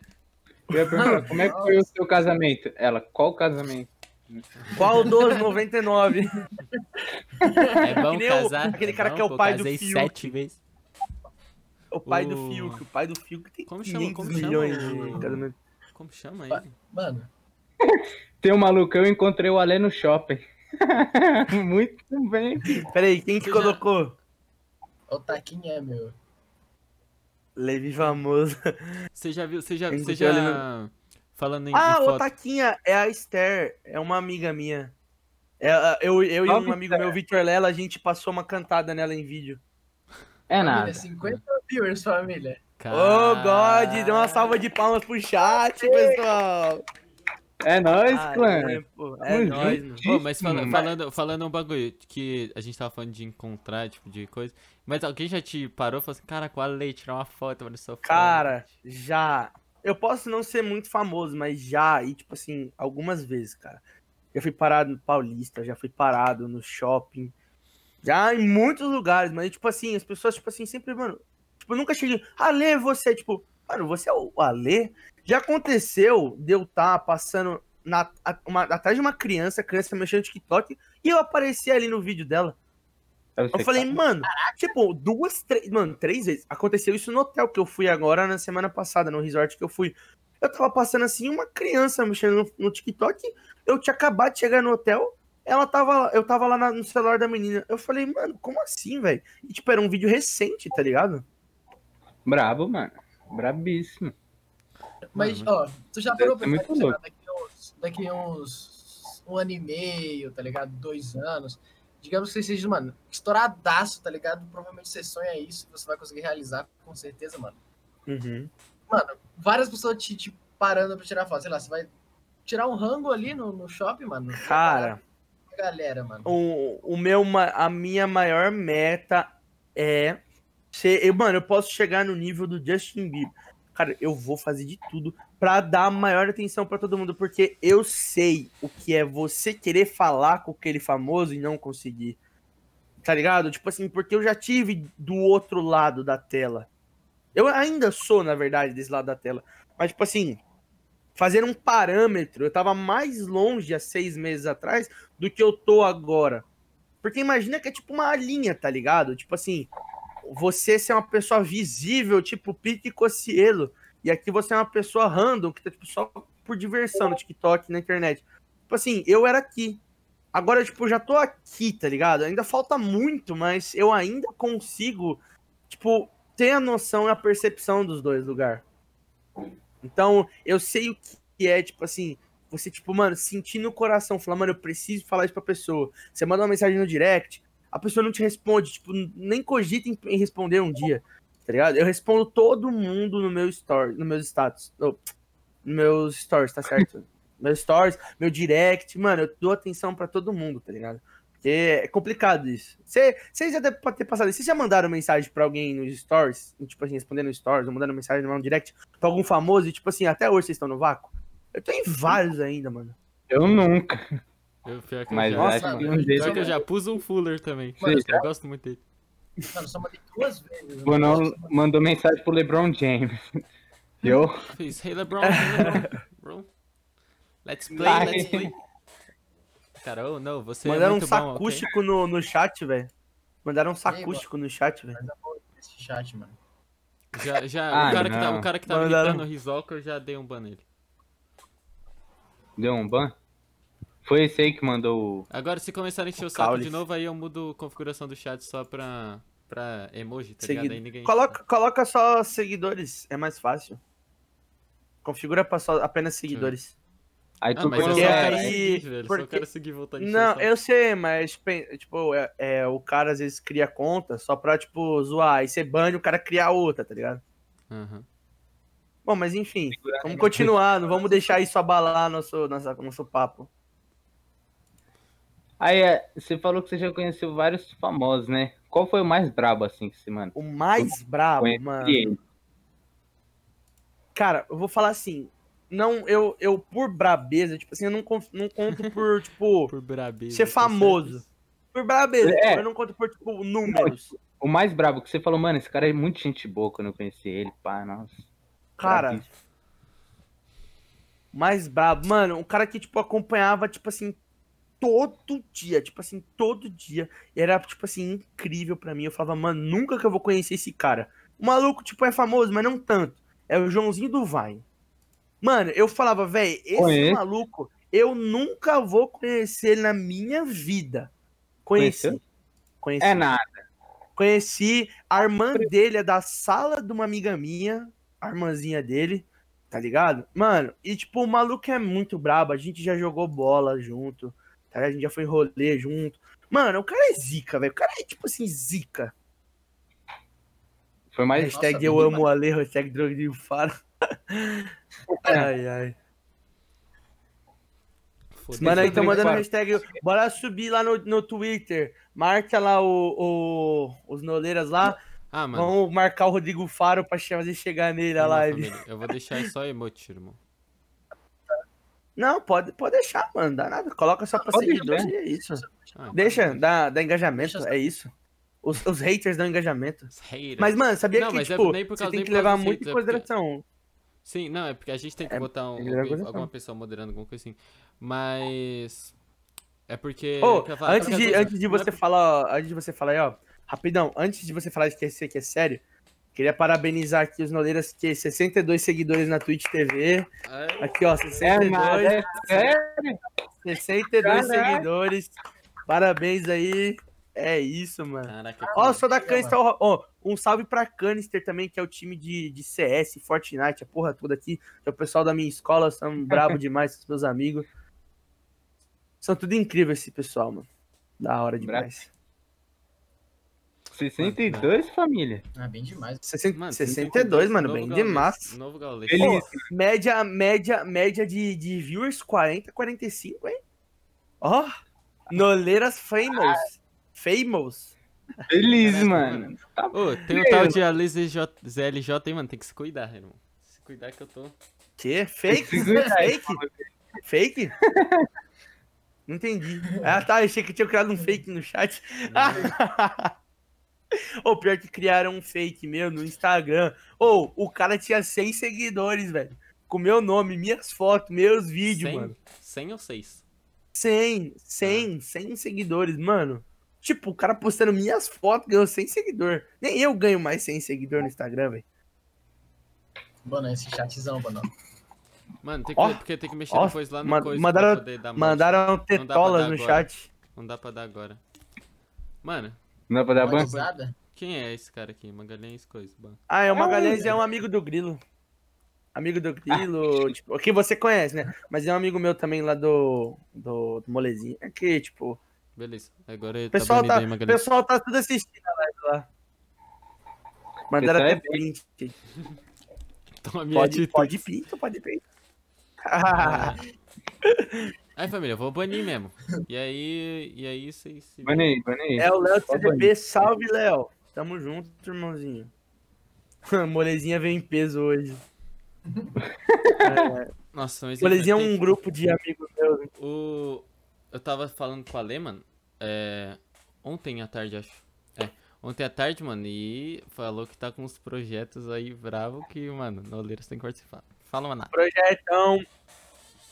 Eu ia perguntar, como é que foi o seu casamento? Ela, qual casamento? Qual dos 99? É bom Que nem o- casar? aquele cara bom, que é o pai do casei Fiuk. sete vezes. O pai do O- Fiuk. O pai do Fiuk tem Como chama- 500 como chama milhões o- de casamento. Como chama ele? Mano, Tem um maluco, eu encontrei o Alê no shopping. Muito bem. Peraí, quem que colocou? o Taquinho é meu. Levi famoso. Você já viu, você já, você ali já... Falando em, Ah, em o. Taquinha é a Esther, é uma amiga minha. É, a- eu, eu e um amigo meu, Vitor Lela, a gente passou uma cantada nela em vídeo. É Família, nada. 50 viewers, família. Ô, God, dê uma salva de palmas pro chat, pessoal. É nóis, Ah, clã. é, pô, é nóis, mano. Pô, mas fala- Mas- falando, falando um bagulho que a gente tava falando de encontrar, tipo, de coisa. Mas alguém já te parou e falou assim, cara, qual a lei? Tirar uma foto, mano, sofá. Cara, já. Eu posso não ser muito famoso, mas já, e tipo assim, algumas vezes, cara. Já fui parado no Paulista, já fui parado no shopping. Já em muitos lugares, mas tipo assim, as pessoas, tipo assim, sempre, mano. Tipo, eu nunca cheguei. Ale, você, tipo, mano, você é o Ale? Já aconteceu de eu estar passando na, uma- atrás de uma criança, criança mexendo no TikTok, e eu apareci ali no vídeo dela. Pra você Eu falei, tá- mano, tipo, duas, três, mano, três vezes. Aconteceu isso no hotel que eu fui agora na semana passada, no resort que eu fui. Eu tava passando assim, uma criança mexendo no, no TikTok, eu tinha acabado de chegar no hotel, ela tava, eu tava lá na- no celular da menina. Eu falei, mano, como assim, velho? E tipo, era um vídeo recente, tá ligado? Brabo, mano. Brabíssimo. Mas, Mano, ó, tu já parou pra pensar daqui uns, daqui uns um ano e meio, tá ligado? Dois anos. Digamos que você seja, mano, estouradaço, tá ligado? Provavelmente você sonha isso, você vai conseguir realizar, com certeza, mano. Uhum. Mano, várias pessoas te, te parando pra tirar foto. Sei lá, você vai tirar um rango ali no, no shopping, mano. Cara, galera, mano. o, o meu, a minha maior meta é mano, eu posso chegar no nível do Justin Bieber. Cara, eu vou fazer de tudo pra dar maior atenção pra todo mundo, porque eu sei o que é você querer falar com aquele famoso e não conseguir. Tá ligado? Tipo assim, porque eu já tive do outro lado da tela. Eu ainda sou, na verdade, desse lado da tela. Mas, tipo assim, fazer um parâmetro, eu tava mais longe há seis meses atrás do que eu tô agora. Porque imagina que é tipo uma linha, tá ligado? Tipo assim, você ser uma pessoa visível, tipo Pique Cocielo, e aqui você é uma pessoa random, que tá tipo só por diversão no TikTok, na internet. Tipo assim, eu era aqui. Agora, tipo, já tô aqui, tá ligado? Ainda falta muito, mas eu ainda consigo, tipo, ter a noção e a percepção dos dois lugares. Então, eu sei o que é, tipo assim, você, tipo, mano, sentir no coração, falar, mano, eu preciso falar isso pra pessoa. Você manda uma mensagem no direct, a pessoa não te responde, tipo, nem cogita em, em responder um dia, tá ligado? Eu respondo todo mundo no meu story, no meus status, no, no meus stories, tá certo? meus stories, meu direct, mano, eu dou atenção pra todo mundo, tá ligado? Porque é complicado isso. Você já deve ter passado isso. Vocês já mandaram mensagem pra alguém nos stories? Tipo assim, respondendo nos stories, ou mandando mensagem no direct pra algum famoso e, tipo assim, até hoje vocês estão no vácuo? Eu tô em vários ainda, mano. Eu nunca. Eu, pior que Mas eu Nossa, já, acho que mano, um pior que eu já pus um Fuller também. Mano, eu gosto muito dele. Mano, só mandei duas vezes. O Bonão mandou mensagem pro LeBron James. Eu? Fiz, hey LeBron, hey LeBron, bro. Let's play, Vai. let's play. Cara, oh não, você Mandaram é um sacústico no, no chat, velho. Mandaram um sacústico no chat, velho. Esse chat, mano. Já, já, Ah, o, cara que tá, o cara que tava Mandaram- imitando o Rizoka, eu já dei um ban nele. Deu um ban? Foi esse aí que mandou o. Agora, se começarem a encher o, O saco Caule. de novo, aí eu mudo a configuração do chat só pra pra emoji, tá Segui- ligado? Aí ninguém. Coloca, coloca só seguidores, é mais fácil. Configura pra só apenas seguidores. Aí Ah, tu mas eu Porque só aí- seguir, velho. Só porque- quero seguir encher Não, o eu sei, mas tipo, é, é, o cara às vezes cria conta só pra, tipo, zoar. Aí você bane o cara criar outra, tá ligado? Aham. Bom, mas enfim, vamos continuar, não vamos deixar isso abalar nosso, nossa, nosso papo. Aí é, você falou que você já conheceu vários famosos, né? Qual foi o mais brabo, assim, que você, mano? O mais brabo, Conheci mano. ele. Cara, eu vou falar assim. Não, eu, eu por brabeza, tipo assim, eu não, não conto por, tipo, Por brabeza. Ser famoso. por brabeza. É. tipo, eu não conto por, tipo, números. O mais brabo que você falou, mano, esse cara é muito gente boa quando eu conheci ele, pá, nossa. Cara, Bravíssimo. mais brabo. Mano, um cara que, tipo, acompanhava, tipo assim, todo dia. Tipo assim, todo dia. E era, tipo assim, incrível pra mim. Eu falava, mano, nunca que eu vou conhecer esse cara. O maluco, tipo, é famoso, mas não tanto. É o Joãozinho do Vine. Mano, eu falava, velho, esse Conheço. maluco, eu nunca vou conhecer ele na minha vida. Conheci. Conheceu? Conheci. É nada. Conheci a irmã dele, é da sala de uma amiga minha, a irmãzinha dele, tá ligado? Mano, e tipo, o maluco é muito brabo, a gente já jogou bola junto? A gente já foi em rolê junto. Mano, o cara é zica, velho. O cara é tipo assim, zica. Foi mais. hashtag Nossa, eu amo o Ale, hashtag droga de faro. ai, ai. Foda-se. Mano, aí tá Rodrigo mandando hashtag. Bora subir lá no, no Twitter. Marca lá o, o- os noleiras lá. Ah, mano. Vamos marcar o Rodrigo Faro pra fazer chegar nele a live. família, Eu vou deixar só emote, irmão. Não, pode, pode deixar, mano. Dá nada. Coloca só pra seguidores e é isso. Ah, então Deixa, dá, dá engajamento, Deixa- é isso. Os, os haters dão engajamento. haters. Mas, mano, sabia Não, que, é tipo, por você tem que levar muito em haters, é porque- consideração. Sim, não, é porque a gente tem que É, botar um, consideração. alguma pessoa moderando, alguma coisa assim. Mas. É porque. É antes, de, antes de é você falar, ó, antes de você falar aí, ó, rapidão, antes de você falar de que esse aqui é sério, queria parabenizar aqui os Noleiras, que 62 seguidores na Twitch TV. É, Aqui, ó, É 62, nada, é sério? 62 Caraca. seguidores. Parabéns aí. É isso, mano. Caraca. Ó, sou da Canister. Ó, ó, um salve pra Canister também, que é o time de, de CS, Fortnite, a porra toda aqui. É o pessoal da minha escola, são brabo demais, os meus amigos. São tudo incrível esse pessoal, mano. Da hora demais. 62, família. Ah, bem demais. 60, Mano, 62, mano, bem gaulês, demais. Novo gaulês. Feliz. Média, média, média de, de viewers 40, 45, hein? Ó, Noleiras famous. Famous. Feliz, Caraca, mano. Tá Ô, tem um tal de Alice ZLJ aí, mano. Tem que se cuidar, irmão. Se cuidar que eu tô. Que? Fake? Fake? Fake? Não entendi. Ah, tá. Achei que tinha criado um fake no chat. Ô, pior que criaram um fake meu no Instagram. Ô, o cara tinha 100 seguidores, velho. Com meu nome, minhas fotos, meus vídeos, 100, mano. 100 ou 6? 100, 100, 100 seguidores, mano. Tipo, o cara postando minhas fotos ganhou 100 seguidores. Nem eu ganho mais 100 seguidores no Instagram, velho. Mano, esse chatzão, mano. Mano, tem que, Ó, porque tem que mexer ó, depois lá no ma- coisa mandaram- pra poder dar. Mandaram tetolas no agora. chat. Não dá pra dar agora. Mano, Não dá pra dar banco? quem é esse cara aqui? Magalhães coisa. ban. Ah, é o Ah, Magalhães é um amigo do Grilo. Amigo do Grilo, tipo, que você conhece, né? Mas é um amigo meu também lá do, do, do Molezinho. É que, tipo, Beleza. Agora ele o pessoal tá tá, o pessoal tá tudo assistindo a live lá. Mandaram Pessoal é até print. Toma minha Pode, pode print, pode print. Ah. Aí, família, eu vou banir mesmo. E aí, e aí vocês se... Banei, banei. É o Léo CDB, salve, Léo. Tamo junto, irmãozinho. Molezinha veio em peso hoje. É, Nossa, mas... Molezinha é um grupo de amigos meus. O... Eu tava falando com a Lê, mano. É... Ontem à tarde, acho. É. Ontem à tarde, mano. E falou que tá com uns projetos aí bravo que, mano, Noleiros tem que participar. Fala, mano. Projetão.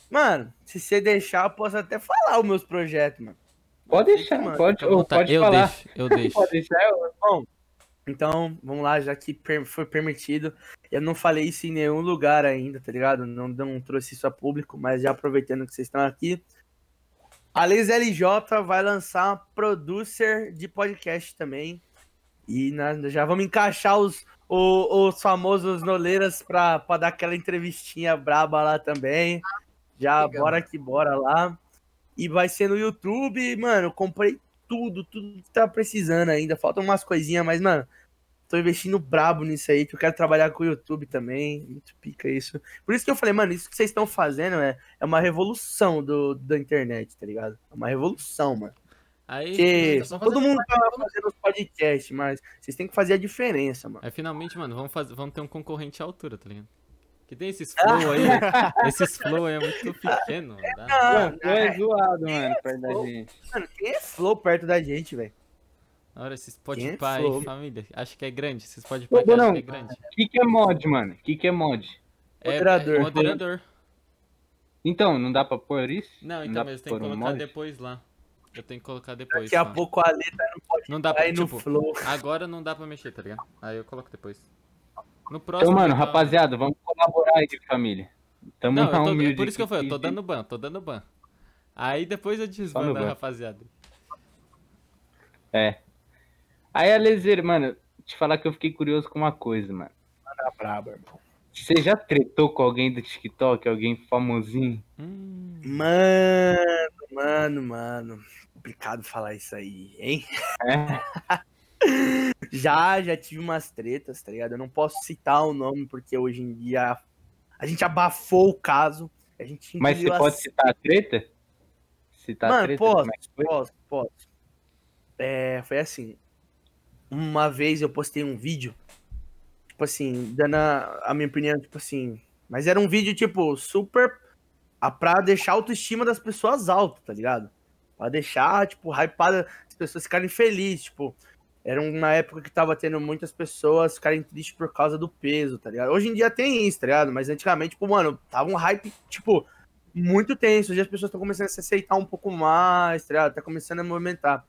Mano, se você deixar, eu posso até falar os meus projetos, mano. Pode deixar, mano, pode, ô, vontade. pode eu falar. deixo, eu deixo. Pode deixar, eu- Então, vamos lá, já que per- foi permitido. Eu não falei isso em nenhum lugar ainda, tá ligado? Não, não trouxe isso a público, mas já aproveitando que vocês estão aqui. A Liz LJ vai lançar uma producer de podcast também. E na- já vamos encaixar os, o- os famosos noleiras pra, pra dar aquela entrevistinha braba lá também. Já Legal. bora que bora lá. E vai ser no YouTube, mano. Comprei tudo, tudo que tá precisando ainda. Faltam umas coisinhas, mas, mano, tô investindo brabo nisso aí, que eu quero trabalhar com o YouTube também. Muito pica isso. Por isso que eu falei, mano, isso que vocês estão fazendo é, é uma revolução do, da internet, tá ligado? É uma revolução, mano. Aí, Porque Tá todo mundo tá fazendo os podcasts, mas vocês têm que fazer a diferença, mano. aí finalmente, mano, vamos, fazer, vamos ter um concorrente à altura, tá ligado? Que tem esses flow aí, esses flow aí é muito pequeno, não dá? Pô, é zoado, mano, perto da gente. mano, quem é flow perto da gente, velho? Na hora, esses Quem é Spotify flow? família, acho que é grande, Spotify Ô, que acho que é grande. O que, que é mod, mano? O que, que é mod? É, Moderador. É, moderador. Então, não dá pra pôr isso? Não, Não então, dá mas pra tem que um colocar mod? depois lá. Eu tenho que colocar depois. Daqui a só. pouco a letra não pode Não dá pra, no tipo, flow. agora não dá pra mexer, tá ligado? Aí eu coloco depois. No próximo. Então, mano, rapaziada, vamos colaborar aí, família. Tamo Não, tô, humilde por isso que eu falei, eu tô dando ban, tô dando ban. Aí depois eu desbando a rapaziada. É. Aí, Alezeiro, mano, te falar que eu fiquei curioso com uma coisa, mano. Tá brabo, irmão. Você já tretou com alguém do TikTok, alguém famosinho? Hum, Mano, mano, mano. Complicado falar isso aí, hein? É. Já, já tive umas tretas, tá ligado? Eu não posso citar o nome porque hoje em dia a gente abafou o caso. A gente Mas você engoliu pode a- citar a treta? Citar a Mano, treta? posso, é posso, posso. É, foi assim. Uma vez eu postei um vídeo, tipo assim, dando a, a minha opinião, tipo assim. Mas era um vídeo, tipo, super. a- Pra deixar a autoestima das pessoas alta, tá ligado? Pra deixar, tipo, hypada, as pessoas ficarem felizes, tipo. Era uma época que tava tendo muitas pessoas ficarem tristes por causa do peso, tá ligado? Hoje em dia tem isso, tá ligado? Mas antigamente, tipo, mano, tava um hype, tipo, muito tenso. Hoje as pessoas estão começando a se aceitar um pouco mais, tá ligado? Tá começando a movimentar.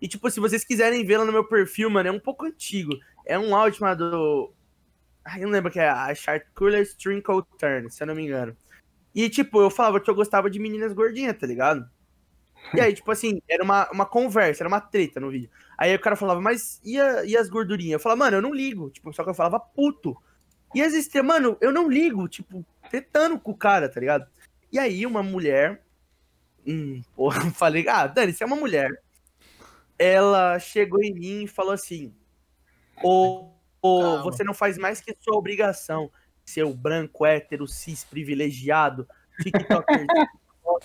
E, tipo, se vocês quiserem lá no meu perfil, mano, é um pouco antigo. É um áudio chamado. Ai, não lembro que é a Charcular Trinkle Turn, se eu não me engano. E, tipo, eu falava que eu gostava de meninas gordinhas, tá ligado? E aí, tipo assim, era uma, uma conversa, era uma treta no vídeo. Aí o cara falava, mas e, a- e as gordurinhas? Eu falava, mano, eu não ligo. Tipo, só que eu falava puto. E as estrelas, mano, eu não ligo, tipo, tretando com o cara, tá ligado? E aí uma mulher. Hum, porra, eu falei, ah, Dani, você é uma mulher. Ela chegou em mim e falou assim: Ô, ô, você não faz mais que sua obrigação. Seu branco, hétero, cis, privilegiado, TikToker.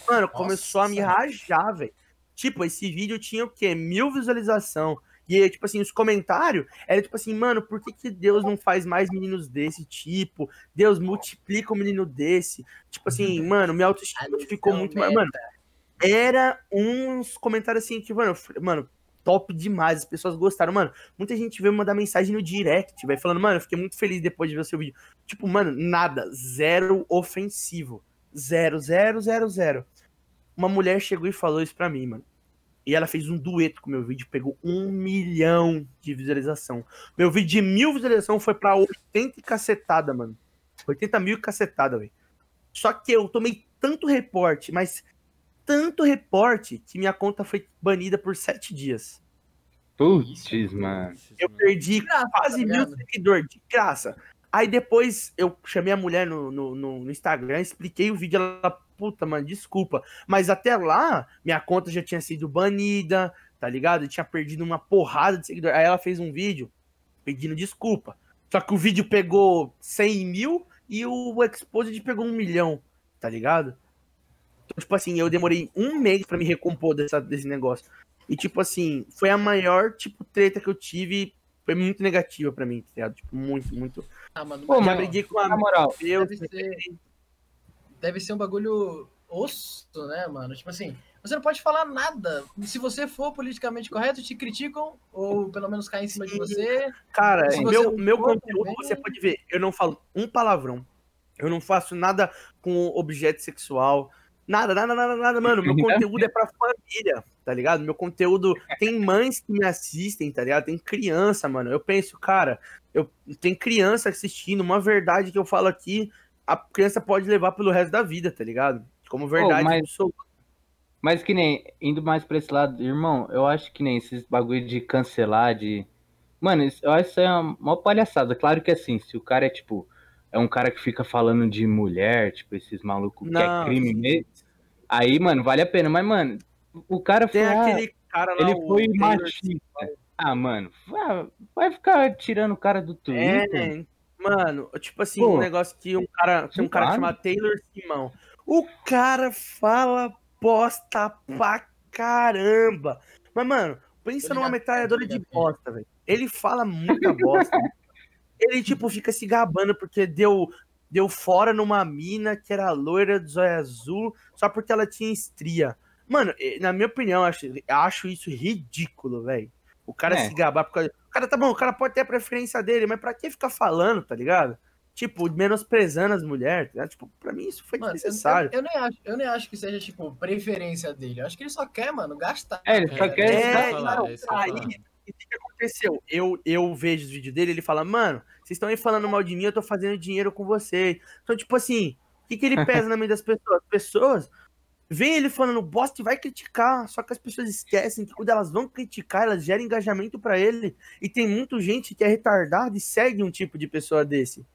Mano, começou a me Nossa. rajar, velho. Tipo, esse vídeo tinha o quê? Mil visualização. E tipo assim, os comentários era tipo assim, mano, por que, que Deus não faz mais meninos desse tipo? Deus multiplica um menino desse. Tipo assim, mano, minha autoestima ficou muito mais. Mano, era uns comentários assim que, mano, mano, top demais. As pessoas gostaram, mano. Muita gente veio mandar mensagem no direct, vai falando, mano, eu fiquei muito feliz depois de ver o seu vídeo. Tipo, mano, nada, zero ofensivo. Zero, zero, zero, zero. Uma mulher chegou e falou isso pra mim, mano. E ela fez um dueto com o meu vídeo, pegou um milhão de visualização. Meu vídeo de mil visualização foi pra 80 e cacetada, mano. 80 mil e cacetada, velho. Só que eu tomei tanto reporte, mas tanto reporte, que minha conta foi banida por sete dias. Putz, mano. Eu perdi Graça, quase tá mil seguidores, de graça. Aí depois eu chamei a mulher no, no, no- Instagram, expliquei o vídeo, ela, puta, mano, desculpa. Mas até lá, minha conta já tinha sido banida, tá ligado? Eu tinha perdido uma porrada de seguidores. Aí ela fez um vídeo pedindo desculpa. Só que o vídeo pegou 100 mil e o Exposed pegou um milhão, tá ligado? Então, tipo assim, eu demorei um mês pra me recompor dessa, desse negócio. E, tipo assim, foi a maior, tipo, treta que eu tive. Foi muito negativa pra mim, tá ligado? Tipo, muito, muito. Ah, mano, Pô, mas briguei com a Na moral, meu, deve ser, deve ser um bagulho osso, né, mano? Tipo assim, você não pode falar nada. Se você for politicamente correto, te criticam, ou pelo menos caem em cima de você. Cara, você meu, meu for conteúdo, também- você pode ver, eu não falo um palavrão. Eu não faço nada com objeto sexual. Nada, nada, nada, nada, mano. Meu conteúdo é pra família, tá ligado? Meu conteúdo tem mães que me assistem, tá ligado? Tem criança, mano. Eu penso, cara, eu tem criança assistindo, uma verdade que eu falo aqui, a criança pode levar pelo resto da vida, tá ligado? Como verdade mas- absoluta. Mas que nem, indo mais pra esse lado, irmão, eu acho que nem esses bagulho de cancelar, de Mano, isso- eu acho isso é uma, uma palhaçada. Claro que assim, se o cara é tipo. É um cara que fica falando de mulher, tipo, esses malucos que é Não, crime mesmo. Aí, mano, vale a pena. Mas, mano, o cara foi. Tem ah, aquele cara lá, ele foi machista. Ah, mano, vai, vai ficar tirando o cara do Twitter. É, mano, tipo assim, Pô, um negócio que um cara, tem um cara chamado Taylor Simão. O cara fala bosta pra caramba. Mas, mano, pensa numa metralhadora de ligado. bosta, velho. Ele fala muita bosta. Ele, tipo, fica se gabando porque deu, deu fora numa mina que era loira do zóio azul só porque ela tinha estria. Mano, na minha opinião, eu acho, acho isso ridículo, velho. O cara É. se gabar por causa. O cara tá bom, o cara pode ter a preferência dele, mas pra que ficar falando, tá ligado? Tipo, menosprezando as mulheres, tá ligado? Tipo, pra mim isso foi Mano, eu, desnecessário. eu, eu nem acho, eu nem acho que seja, tipo, preferência dele. Eu acho que ele só quer, mano, gastar. É, ele só É, quer. é É, falar, não, é aí- o que, que aconteceu? Eu, eu vejo os vídeos dele, ele fala, mano, vocês estão aí falando mal de mim, eu tô fazendo dinheiro com vocês. Então, tipo assim, o que, que ele pesa na mente das pessoas? As pessoas veem ele falando bosta e vai criticar, só que as pessoas esquecem que quando elas vão criticar, elas geram engajamento pra ele. E tem muita gente que é retardada e segue um tipo de pessoa desse.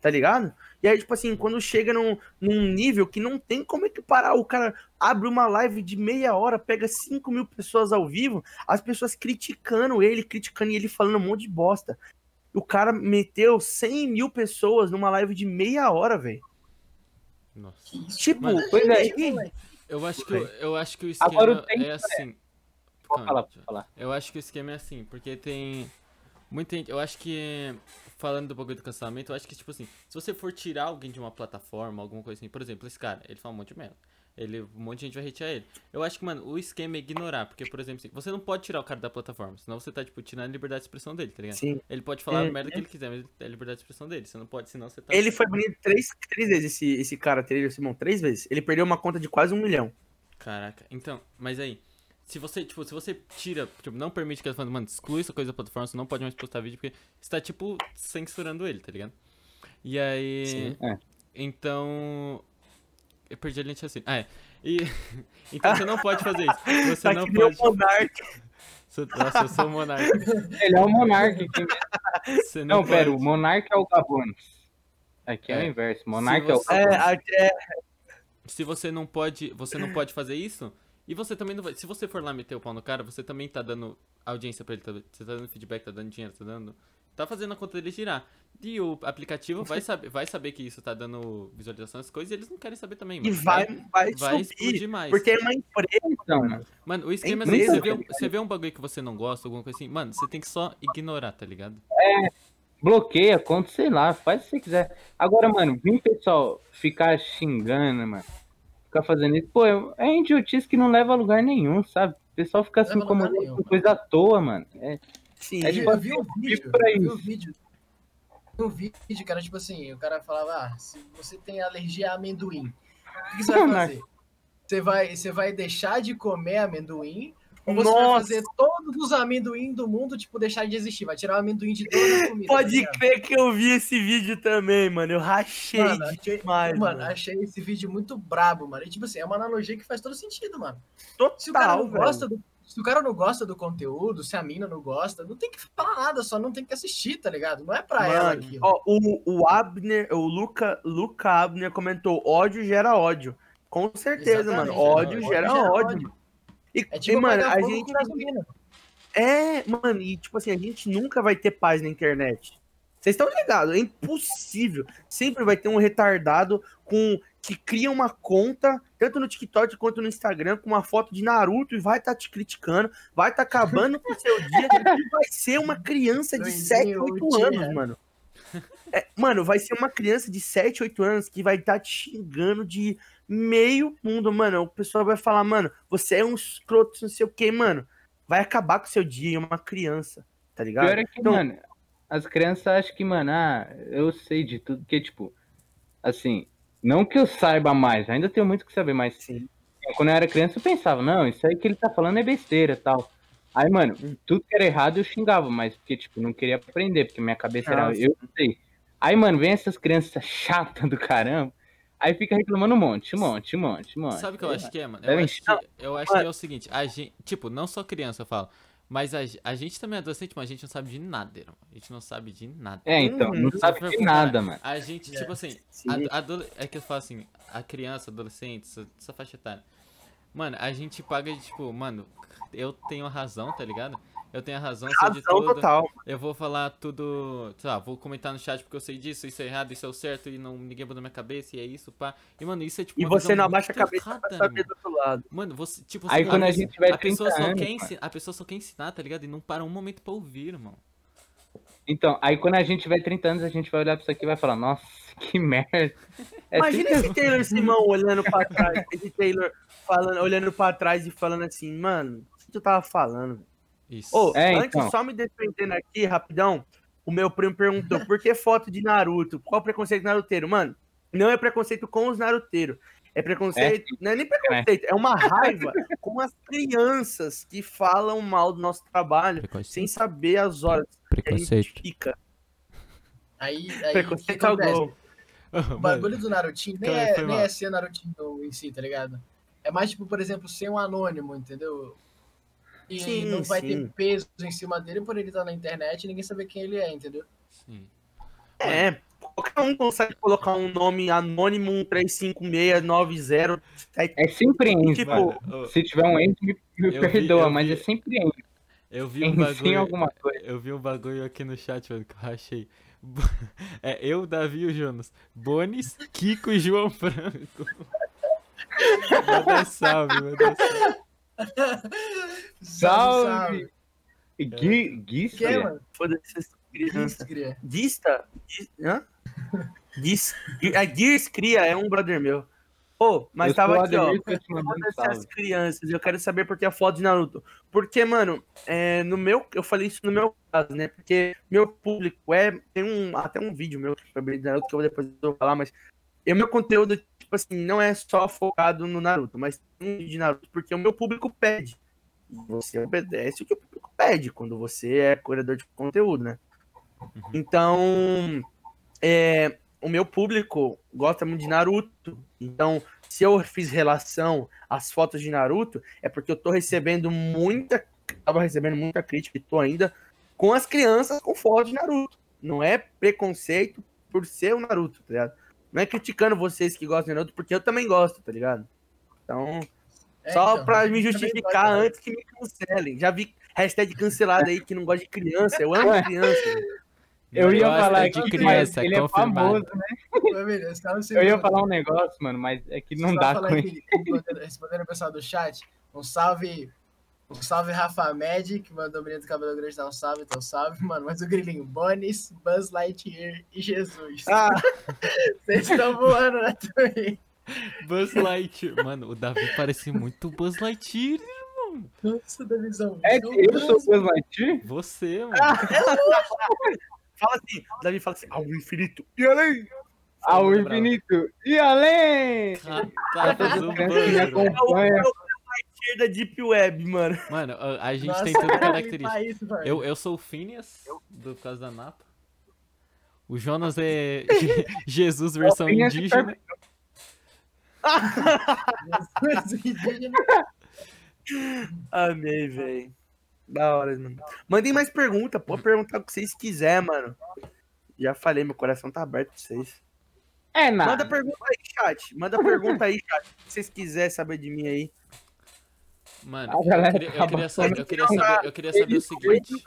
Tá ligado? E aí, tipo assim, quando chega num, num nível que não tem como equiparar, o cara abre uma live de meia hora, pega 5 mil pessoas ao vivo, as pessoas criticando ele, criticando ele, falando um monte de bosta. O cara meteu 100 mil pessoas numa live de meia hora, velho. Nossa. Tipo, Mano, Pois é. e- Eu acho que, eu acho que o esquema Agora o tempo é assim. Pode Calma, falar, pode falar. Eu acho que o esquema é assim, porque tem muita gente. Eu acho que. Falando do bagulho do cancelamento, eu acho que, tipo assim, se você for tirar alguém de uma plataforma, alguma coisa assim, por exemplo, esse cara, ele fala um monte de merda. Ele, um monte de gente vai hatear ele. Eu acho que, mano, o esquema é ignorar, porque, por exemplo, assim, você não pode tirar o cara da plataforma, senão você tá, tipo, tirando a liberdade de expressão dele, tá ligado? Sim. Ele pode falar a Uhum. merda que ele quiser, mas é a liberdade de expressão dele. Você não pode, senão você tá. Ele foi banido três, três vezes, esse, esse cara, Taylor Simon, três vezes. Ele perdeu uma conta de quase um milhão. Caraca, então, mas aí, se você, tipo, se você tira, tipo, não permite que ele fale, mano, exclui essa coisa da plataforma, você não pode mais postar vídeo, porque você tá, tipo, censurando ele, tá ligado? E aí. Sim. É. Então. Eu perdi a linha assim. Ah, é. E. então você não pode fazer isso. Você Tá não o pode. Monark. Você- Nossa, eu sou o monarca. Ele é o. Você não, Não, pera, o. Monark é o Gabones. Aqui é, o É. inverso. É o você- É, Gabones. a- é, Se você não pode. Você não pode fazer isso. E você também não vai. Se você for lá meter o pau no cara, você também tá dando audiência pra ele. tá- Você tá dando feedback, tá dando dinheiro, tá dando. Tá fazendo a conta dele girar. E o aplicativo vai saber, vai saber que isso tá dando visualização das coisas e eles não querem saber também, e mano. vai, vai, vai subir. explodir mais. Porque é uma empresa, Então, mano. Mano, o esquema é assim, você vê, um, você vê um bagulho que você não gosta, alguma coisa assim, mano, você tem que só ignorar, tá ligado? bloqueia, conta, sei lá, faz o que você quiser. Agora, mano, vim pessoal ficar xingando, mano. Ficar fazendo isso. Pô, é idiotice que não leva a lugar nenhum, sabe? O pessoal fica se Leva a lugar incomodando nenhum, com coisa à toa, mano. É, Sim. É Eu, tipo eu vi um vídeo, eu vi um vídeo. Um vídeo, cara, tipo assim, o cara falava, ah, se você tem alergia a amendoim, o que, você vai fazer? Você vai, você vai deixar de comer amendoim ou você vai Nossa. fazer todos os amendoim do mundo, tipo, deixar de existir? Vai tirar o amendoim de todas as comidas. tá Pode ligado? crer que eu vi esse vídeo também, mano. Eu rachei Mano, achei, demais, mano, mano. achei esse vídeo muito brabo, mano. E, tipo assim, é uma analogia que faz todo sentido, mano. Total, Se o cara não velho. gosta do. Se o cara não gosta do conteúdo, se a mina não gosta, não tem que falar nada, só não tem que assistir, tá ligado? Não é pra ela Mano, aquilo. ó, o, o Abner, o Luca, Luca Abner comentou: ódio gera ódio. Com certeza, Exatamente, mano. Ódio ódio gera ódio. ódio. mano. E, É tipo e, mano, a gente. É, mano, e tipo assim, a gente nunca vai ter paz na internet. Vocês estão ligados? É impossível. Sempre vai ter um retardado com que cria uma conta, tanto no TikTok quanto no Instagram, com uma foto de Naruto e vai estar te criticando, vai estar acabando com o seu dia e vai ser uma criança de Doidinho, 7, 8 Uchiha. anos, mano. É, mano, vai ser uma criança de 7, 8 anos que vai estar te xingando de meio mundo, mano. O pessoal vai falar, mano, você é um escroto, não sei o que, mano. Vai acabar com o seu dia, é uma criança, tá ligado? Pior é que, Então- mano, as crianças acham que, mano, ah, eu sei de tudo, que, tipo, assim, não que eu saiba mais, ainda tenho muito que saber, mas Sim. quando eu era criança eu pensava, não, isso aí que ele tá falando é besteira tal. Aí, mano, Hum. tudo que era errado eu xingava, mas porque, tipo, não queria aprender, porque minha cabeça era, Nossa. eu sei. Aí, mano, vem essas crianças chatas do caramba, aí fica reclamando um monte, um monte, um monte, um monte. Sabe o que eu acho que é, mano? Eu acho que, eu acho que é o seguinte, a gente, tipo, não só criança eu falo, Mas a, a gente também é adolescente, mas a gente não sabe de nada, irmão. A gente não sabe de nada. É, então, Uhum. não Se sabe de nada, mano. A gente, É. tipo assim, Sim. a- adole- é que eu falo assim, a criança, adolescente, essa, essa faixa etária. Mano, a gente paga de, tipo, mano, eu tenho a razão, tá ligado? Eu tenho a razão, sei de Razão tudo. total. Eu vou falar tudo, sei lá, vou comentar no chat porque eu sei disso, isso é errado, isso é o certo e não ninguém botou na minha cabeça e é isso, pá. E mano, isso é tipo E você não abaixa a cabeça pra errada, saber irmão. do outro lado. Mano, você, tipo, Aí quando a pessoa- gente tiver a pessoa 30 só anos, quer ensinar, a pessoa só quer ensinar, tá ligado? E não para um momento pra ouvir, irmão. Então, aí quando a gente tiver 30 anos, a gente vai olhar pra isso aqui e vai falar, nossa, que merda. É Imagina esse Taylor Simão olhando pra trás, esse Taylor falando, olhando pra trás e falando assim, mano, o que tu tava falando? Isso. Ô, É, antes, então. só me defendendo aqui, rapidão, o meu primo perguntou, por que foto de Naruto? Qual o preconceito naruteiro? Mano, não é preconceito com os naruteiros. É preconceito, não é nem preconceito, é uma raiva com as crianças que falam mal do nosso trabalho sem saber as horas que a gente fica. Aí, aí Preconceito ao acontece? gol. O bagulho do Narutinho nem, Cara, é, nem é ser Narutinho em si, tá ligado? É mais tipo, por exemplo, ser um anônimo, entendeu? E Sim, não vai sim. ter peso em cima dele por ele estar na internet e ninguém saber quem ele é, entendeu? Sim. É, qualquer um consegue colocar um nome anônimo 135690. É sempre Enzo, Tipo, ô, Se tiver um Enzo, me, me vi- perdoa, eu mas vi- é sempre Enzo. eu vi um bagulho. alguma coisa. Eu vi um bagulho aqui no chat, mano, que eu achei. É eu, Davi e o Jonas. Bonis, Kiko e João Franco. Manda salve, manda salve. Salve! Gui, Gui, Que é, mano? Foda-se essas cria. Dis- Hã? Dis... A Gears Cria é um brother meu. Pô, mas eu tava aqui, ó. Ademir, tô te mandando Foda-se salve. as crianças, eu quero saber por que a foto de Naruto. Porque, mano, é, no meu, eu falei isso no meu caso, né? Porque meu público é, tem um, até um vídeo meu sobre Naruto que eu vou depois eu vou falar, mas o meu conteúdo, tipo assim, não é só focado no Naruto, mas tem um de Naruto, porque o meu público pede. Você obedece o que o público pede quando você é curador de conteúdo, né? Então, é, o meu público gosta muito de Naruto. Então, se eu fiz relação às fotos de Naruto, é porque eu tô recebendo muita. Tava recebendo muita crítica e tô ainda com as crianças com fotos de Naruto. Não é preconceito por ser o Naruto, tá ligado? Não é criticando vocês que gostam de Naruto, porque eu também gosto, tá ligado? Então, É, só então, pra me justificar gosto, antes que me cancelem. Já vi hashtag cancelado aí que não gosta de criança. Eu amo criança. Eu ia falar de criança, ele é famoso, né? Eu ia falar um negócio, mano, mas é que não Só dá com ele. respondendo o pessoal do chat, um salve. Um salve Rafa Med, que mandou o menino do cabelo grande dar um salve, então salve, mano. Mas o grilinho, Bonis, Buzz Lightyear e Jesus. Ah, Vocês estão voando, né, também. Buzz Lightyear. Mano, o Davi parece muito Buzz Lightyear. Nossa, da visão. É que eu sou o Buzz Lightyear? Você, mano. fala assim, Davi fala assim, ao infinito e além. Ao Bravo. infinito e além! Tá, tá Todas as crianças que me zoando. É o, é acompanham. o Lightyear da Deep Web, mano. Mano, a, gente Nossa, tem tudo cara, característico. isso. Eu, eu sou o Phineas, do caso da Napa. O Jonas é Je- Jesus versão Phineas indígena. Jesus, indígena. Amei, velho. Da hora, mano. Mandem mais pergunta, pode perguntar o que vocês quiserem, mano. Já falei, meu coração tá aberto pra vocês. É Manda nada. pergunta aí, chat. Manda pergunta aí, chat. O que vocês quiserem saber de mim aí. Mano, eu queria, eu tá queria saber, eu queria saber, eu queria saber o seguinte.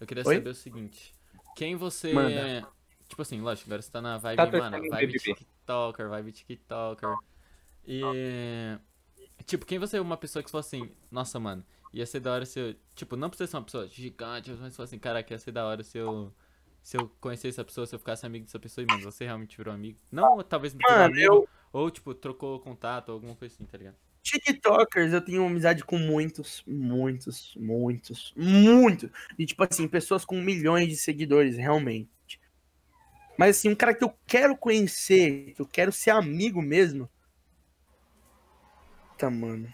Eu queria saber o seguinte. Quem você. Manda. Tipo assim, lógico, agora você tá na vibe, Tá mano, vibe. TikToker, vibe TikToker. E. Tipo, quem você é uma pessoa que falou assim, nossa, mano, ia ser da hora se eu. Tipo, não precisa ser uma pessoa gigante, mas falou assim, caraca, ia ser da hora se eu. Se eu conhecesse essa pessoa, se eu ficasse amigo dessa pessoa e, mano, você realmente virou amigo. Não, talvez não virou Mano, amigo, eu. ou, tipo, trocou contato, ou alguma coisa assim, tá ligado? TikTokers, eu tenho amizade com muitos, muitos, muitos, muitos. E, tipo assim, pessoas com milhões de seguidores, realmente. Mas, assim, um cara que eu quero conhecer, que eu quero ser amigo mesmo. Tá, mano.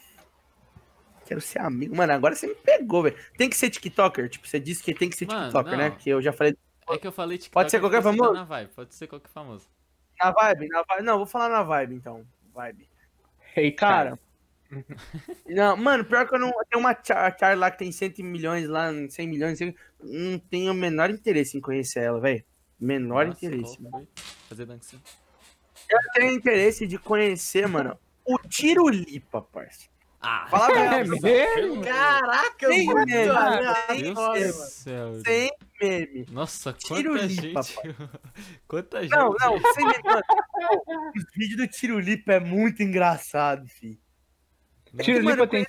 Quero ser amigo. Mano, agora você me pegou, velho. Tem que ser TikToker? Tipo, você disse que tem que ser Mano, TikToker, né? não. Que eu já falei É que eu falei TikTok. Pode ser qualquer tá famoso? na vibe, pode ser qualquer famoso. na vibe, na vibe. Não, vou falar na vibe, então. Vibe. Ei, Cara, Não, mano, pior que eu não. Tem uma char, char lá que tem 100 milhões lá, 100 milhões. Não tenho o menor interesse em conhecer ela, velho. Menor Nossa, interesse, mano. foi? Fazer dancinha. Eu tenho interesse de conhecer, mano, o Tirulipa, parça. Ah, Fala É mesmo? Caraca, Deus mano. do céu. velho. Sem meme. Nossa, quanta Tirulipa, gente. quanta gente. Não, não, sem meme, mano. Os vídeos do Tirulipa é muito engraçado, fi. Tiro Lipa tem.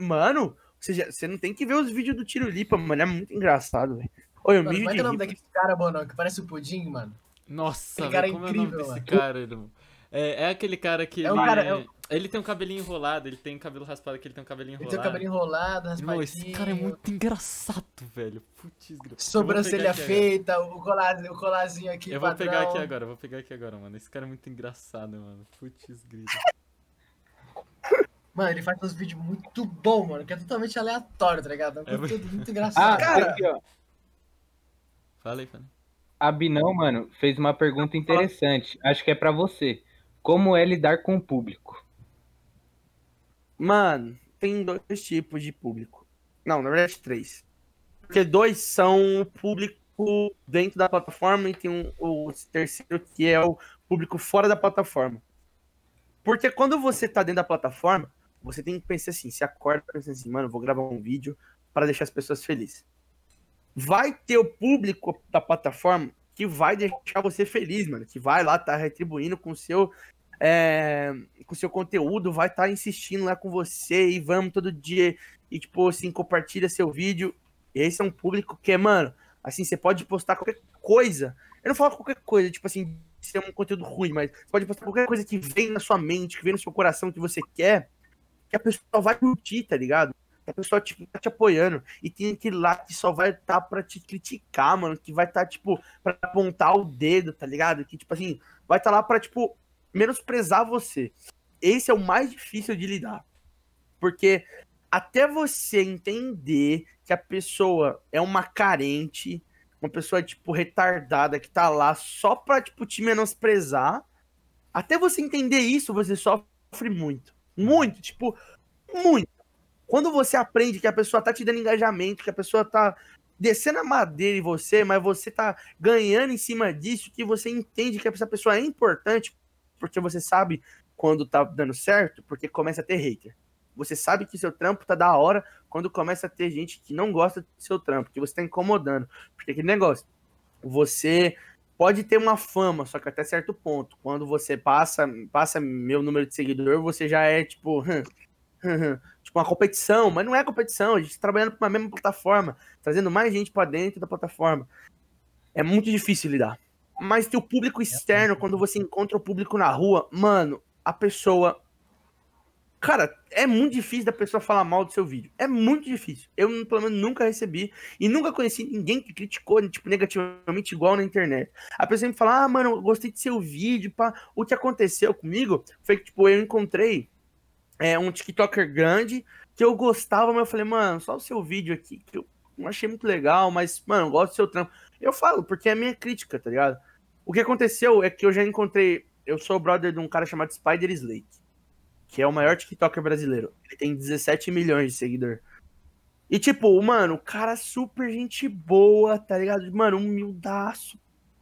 Mano, você, já- você não tem que ver os vídeos do Tirulipa, mano. É muito engraçado, velho. Oi, o Mano, vídeo como é que é o nome daquele cara, Bonão, que parece o pudim, mano? Nossa, Aquele cara é o incrível, nome desse mano. cara, irmão? É, é aquele cara que É ele, um cara- é um- ele tem um cabelinho enrolado, ele tem cabelo raspado, que ele tem um cabelinho Ele enrolado. tem o cabelinho enrolado, Irmão, raspadinho. esse cara é muito engraçado, velho. Putz, Sobrancelha agora. feita, o colazinho, o colazinho aqui, Eu vou padrão. pegar aqui agora, eu vou pegar aqui agora, mano. Esse cara é muito engraçado, mano. Putz, grilo. Mano, ele faz uns vídeos muito bons, mano, que é totalmente aleatório, tá ligado? É É muito, muito Ah, engraçado. Cara, aqui, ó. Fala aí, fala. A Binão, mano, fez uma pergunta interessante. Acho que é pra você. Como é lidar com o público? Mano, tem dois tipos de público. Não, na verdade, três. Porque dois são o público dentro da plataforma e tem um, o terceiro que é o público fora da plataforma. Porque quando você tá dentro da plataforma, você tem que pensar assim, se acorda pensando assim, mano, vou gravar um vídeo para deixar as pessoas felizes. Vai ter o público da plataforma que vai deixar você feliz, mano, que vai lá tá retribuindo com o seu é, com seu conteúdo, vai estar insistindo lá com você e vamos todo dia e tipo assim, compartilha seu vídeo. Esse é um público que é, mano, assim, você pode postar qualquer coisa. Eu não falo qualquer coisa, tipo assim, se é um conteúdo ruim, mas você pode postar qualquer coisa que vem na sua mente, que vem no seu coração, que você quer, que a pessoa vai curtir, tá ligado? Que a pessoa tipo, tá te apoiando. E tem aquele lá que só vai estar pra te criticar, mano, que vai estar, tipo, pra apontar o dedo, tá ligado? Que, tipo assim, vai estar lá pra, tipo, menosprezar você. Esse é o mais difícil de lidar. Porque até você entender que a pessoa é uma carente, uma pessoa, tipo, retardada, que tá lá só pra, tipo, te menosprezar, até você entender isso, você sofre muito. Muito, tipo, muito. Quando você aprende que a pessoa tá te dando engajamento, que a pessoa tá descendo a madeira em você, mas você tá ganhando em cima disso, que você entende que essa pessoa é importante, porque você sabe quando tá dando certo, porque começa a ter hater. Você sabe que seu trampo tá da hora quando começa a ter gente que não gosta do seu trampo, que você tá incomodando. Porque aquele negócio, você pode ter uma fama, só que até certo ponto. Quando você passa, passa meu número de seguidor, você já é tipo, tipo uma competição, mas não é competição, a gente tá trabalhando para uma mesma plataforma, trazendo mais gente para dentro da plataforma. É muito difícil lidar. Mas tem o público externo, quando você encontra o público na rua, mano, a pessoa. Cara, é muito difícil da pessoa falar mal do seu vídeo. É muito difícil. Eu, pelo menos, nunca recebi e nunca conheci ninguém que criticou, tipo, negativamente igual na internet. A pessoa sempre fala, ah, mano, gostei de seu vídeo, pá. O que aconteceu comigo foi que, tipo, eu encontrei é, um TikToker grande que eu gostava, mas eu falei, mano, só o seu vídeo aqui, que eu não achei muito legal, mas, mano, eu gosto do seu trampo. Eu falo, porque é a minha crítica, tá ligado? O que aconteceu é que eu já encontrei. Eu sou brother de um cara chamado Spider Slake, que é o maior TikToker brasileiro. Ele tem 17 milhões de seguidor. E, tipo, mano, o cara é super gente boa, tá ligado? Mano, humildaço.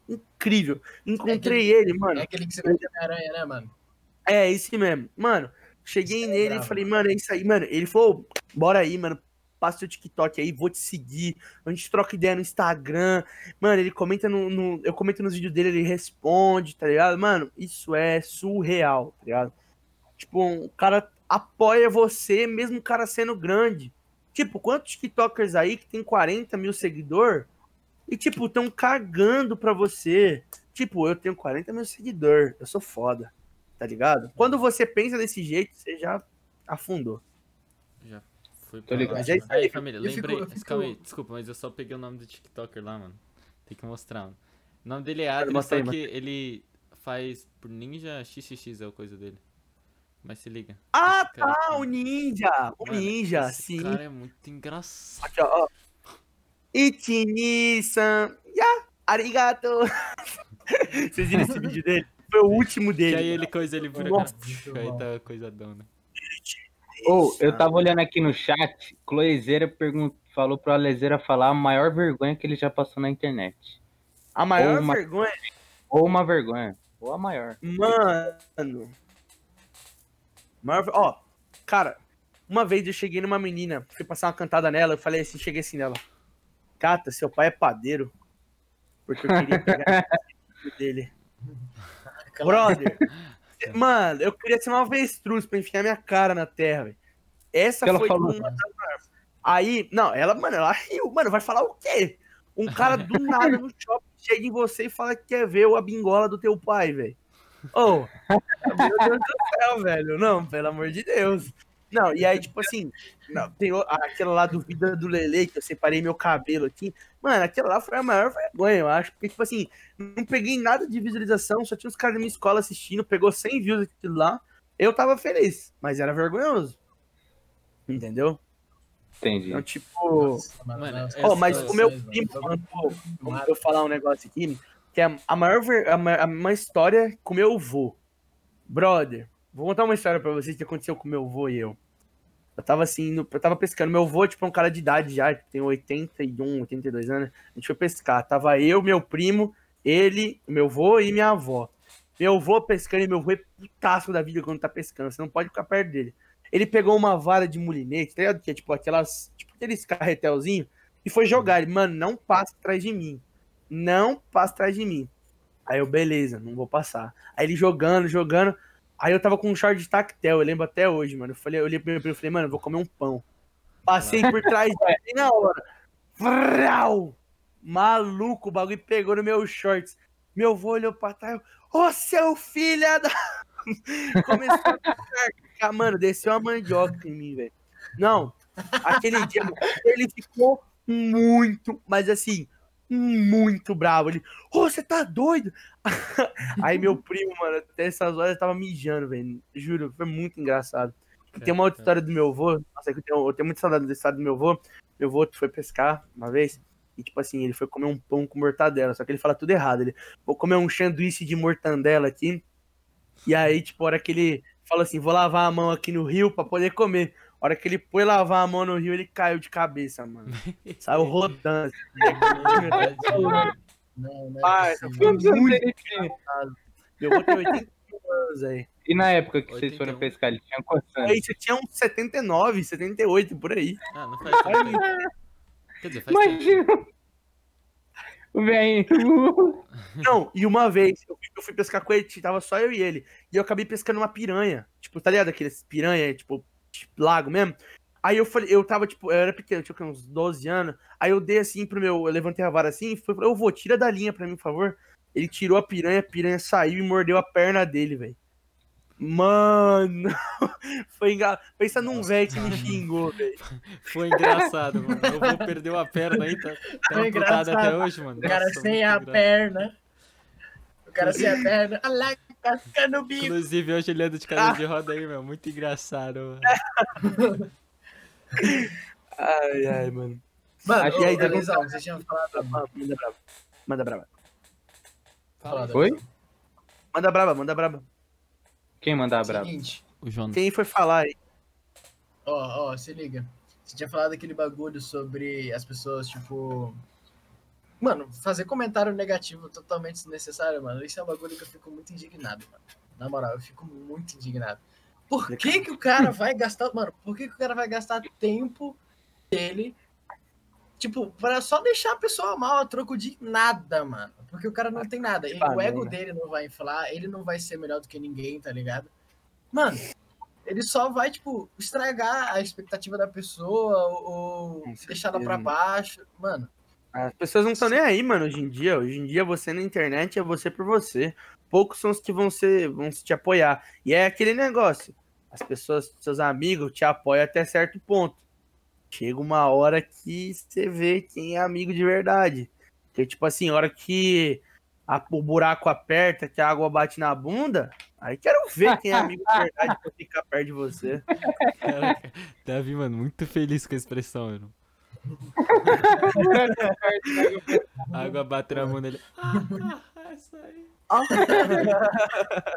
Incrível. Encontrei ele, mano. É aquele que você ter na aranha, né, mano? É, esse mesmo. Mano, cheguei é nele e falei, mano, é isso aí, mano. Ele falou, bora aí, mano. Passa seu TikTok aí, vou te seguir. A gente troca ideia no Instagram. Mano, ele comenta no, no- Eu comento nos vídeos dele, ele responde, tá ligado? Mano, isso é surreal, tá ligado? Tipo, um cara apoia você, mesmo o cara sendo grande. Tipo, quantos TikTokers aí que tem 40 mil seguidores e, tipo, tão cagando pra você? Tipo, eu tenho 40 mil seguidores, eu sou foda, tá ligado? Quando você pensa desse jeito, você já afundou. Já foi Tô pra ligado. Mas é isso aí, Aí, família, eu lembrei. fico- fico- Calma aí, desculpa, mas eu só peguei o nome do TikToker lá, mano. Tem que mostrar, mano. O nome dele é Cara, Adri, bota só aí, que ele faz por Ninja XXX é o coisa dele. Mas se liga. Ah, cara tá, o ninja! O mano, ninja, esse sim. cara é muito engraçado. Aqui, ó. ó. Ichini-san, ya, arigato. Vocês viram esse vídeo dele? Foi o último Que dele. aí ele coisa, ele vira Nossa, Aí tá coisadão, né? Ou, eu tava olhando aqui no chat, Cloezeira pergun- falou pro Alezeira falar a maior vergonha que ele já passou na internet. A maior Ou uma- vergonha, Ou uma vergonha. Ou a maior. mano. Maior, ver- ó, cara, uma vez eu cheguei numa menina, fui passar uma cantada nela, eu falei assim, cheguei assim nela. Cata, seu pai é padeiro. Porque eu queria pegar o dele. Brother, mano, eu queria ser uma avestruz pra enfiar minha cara na terra, velho. Essa Ela foi falou. uma das maiores. Aí, não, ela, mano, ela riu. Mano, vai falar o quê? Um cara do nada no shopping chega em você e fala que quer ver a bingola do teu pai, velho. Ô, meu Deus do céu, velho. Não, pelo amor de Deus. Não, e aí, tipo assim, não, tem o- aquela lá do Vida do Lele, que eu separei meu cabelo aqui. Mano, aquela lá foi a maior vergonha, eu acho. Porque, tipo assim, não peguei nada de visualização, só tinha uns caras da minha escola assistindo, pegou 100 views aquilo lá. Eu tava feliz, mas era vergonhoso. Entendeu? Entendi. Então, tipo. Nossa, mano, Ó, mas o meu primo, Mara. vou eu falar um negócio aqui, que é a maior, ver- a a- uma história com meu avô. Brother, vou contar uma história pra vocês que aconteceu com meu avô e eu. Eu tava assim, no- eu tava pescando. Meu avô, tipo, é um cara de idade já, tem 81, 82 anos. A gente foi pescar. Tava eu, meu primo, ele, meu avô e minha avó. Meu avô pescando e meu avô é putaço da vida quando tá pescando. Você não pode ficar perto dele. Ele pegou uma vara de mulinete, tá ligado? Que é tipo aquelas. Tipo aqueles carretelzinhos. E foi jogar. Ele, mano, não passa atrás de mim. Não passa atrás de mim. Aí eu, beleza, não vou passar. Aí ele jogando, jogando. Aí eu tava com um short de tactel, eu lembro até hoje, mano. Eu falei, eu olhei pro meu primo e falei, mano, eu vou comer um pão. Passei por trás dele na hora. Vrau! Maluco, o bagulho pegou no meu shorts. Meu avô olhou pra trás. Ô, seu filho da. Começou a ficar, mano, desceu uma mandioca em mim, velho. Não, aquele dia, ele ficou muito, mas assim, muito bravo. Ele, ô, você tá doido? Aí meu primo, mano, até essas horas tava mijando, velho. Juro, foi muito engraçado. Tem uma outra história do meu avô. Nossa, eu tenho, eu tenho muita saudade desse história do meu avô. Meu avô foi pescar uma vez. E, tipo assim, ele foi comer um pão com mortadela. Só que ele fala tudo errado. Ele, vou comer um sanduíche de mortandela aqui. E aí, tipo, a hora que ele fala assim, vou lavar a mão aqui no rio pra poder comer. A hora que ele foi lavar a mão no rio, ele caiu de cabeça, mano. Saiu rodando. Não, não é possível. foi muito Meu avô tem 81 anos aí. E na época que vocês 81. foram pescar, ele tinha quantos anos? Aí você tinha uns 79, 78, por aí. Ah, não faz tempo. Quer dizer, faz tempo. Imagina! O velhinho. Não, e uma vez eu fui, eu fui pescar com ele, tava só eu e ele. E eu acabei pescando uma piranha. Tipo, tá ligado? Aqueles piranha, tipo, lago mesmo. Aí eu falei, eu tava, tipo, eu era pequeno, tinha uns 12 anos. Aí eu dei assim pro meu, eu levantei a vara assim e falei, eu vou, tira da linha pra mim, por favor. Ele tirou a piranha, a piranha saiu e mordeu a perna dele, velho. Mano, foi engraçado. Pensa num velho que me xingou, velho. Foi engraçado, mano. Eu vou perder a perna aí, tá, tá Foi amputado engraçado. até hoje, mano. O cara Nossa, sem a engraçado. perna. O cara sem a perna. Cascando o bico. Inclusive, hoje ele anda de cadeira de roda aí, meu. Muito engraçado, mano. Ai, ai, mano. Mano, Acho ô, que aí, Belezão, você tinha falado. Manda brava. Manda brava. falado Oi? Manda brava, manda brava. Quem mandar? Seguinte, O Jonas. Quem foi falar aí? ó, ó, se liga. Você tinha falado aquele bagulho sobre as pessoas, tipo. Mano, fazer comentário negativo totalmente desnecessário, mano. Isso é um bagulho que eu fico muito indignado, mano. Na moral, eu fico muito indignado. Por que que o cara vai gastar. Mano, por que que o cara vai gastar tempo dele, tipo, pra só deixar a pessoa mal a troco de nada, mano? Porque o cara não tem nada. E o ego banana. dele não vai inflar, ele não vai ser melhor do que ninguém, tá ligado? Mano, ele só vai, tipo, estragar a expectativa da pessoa ou Com deixar ela pra baixo. Mano, As pessoas não estão nem aí, mano, hoje em dia. Hoje em dia, você na internet é você por você. Poucos são os que vão, ser, vão te apoiar. E é aquele negócio. As pessoas, seus amigos, te apoiam até certo ponto. Chega uma hora que você vê quem é amigo de verdade. Que, tipo assim, a hora que a- o buraco aperta, que a água bate na bunda, aí quero ver quem é amigo de verdade pra ficar perto de você. Caraca, Davi, mano, muito feliz com a expressão, mano. A água bate na mão dele. Ah, essa aí.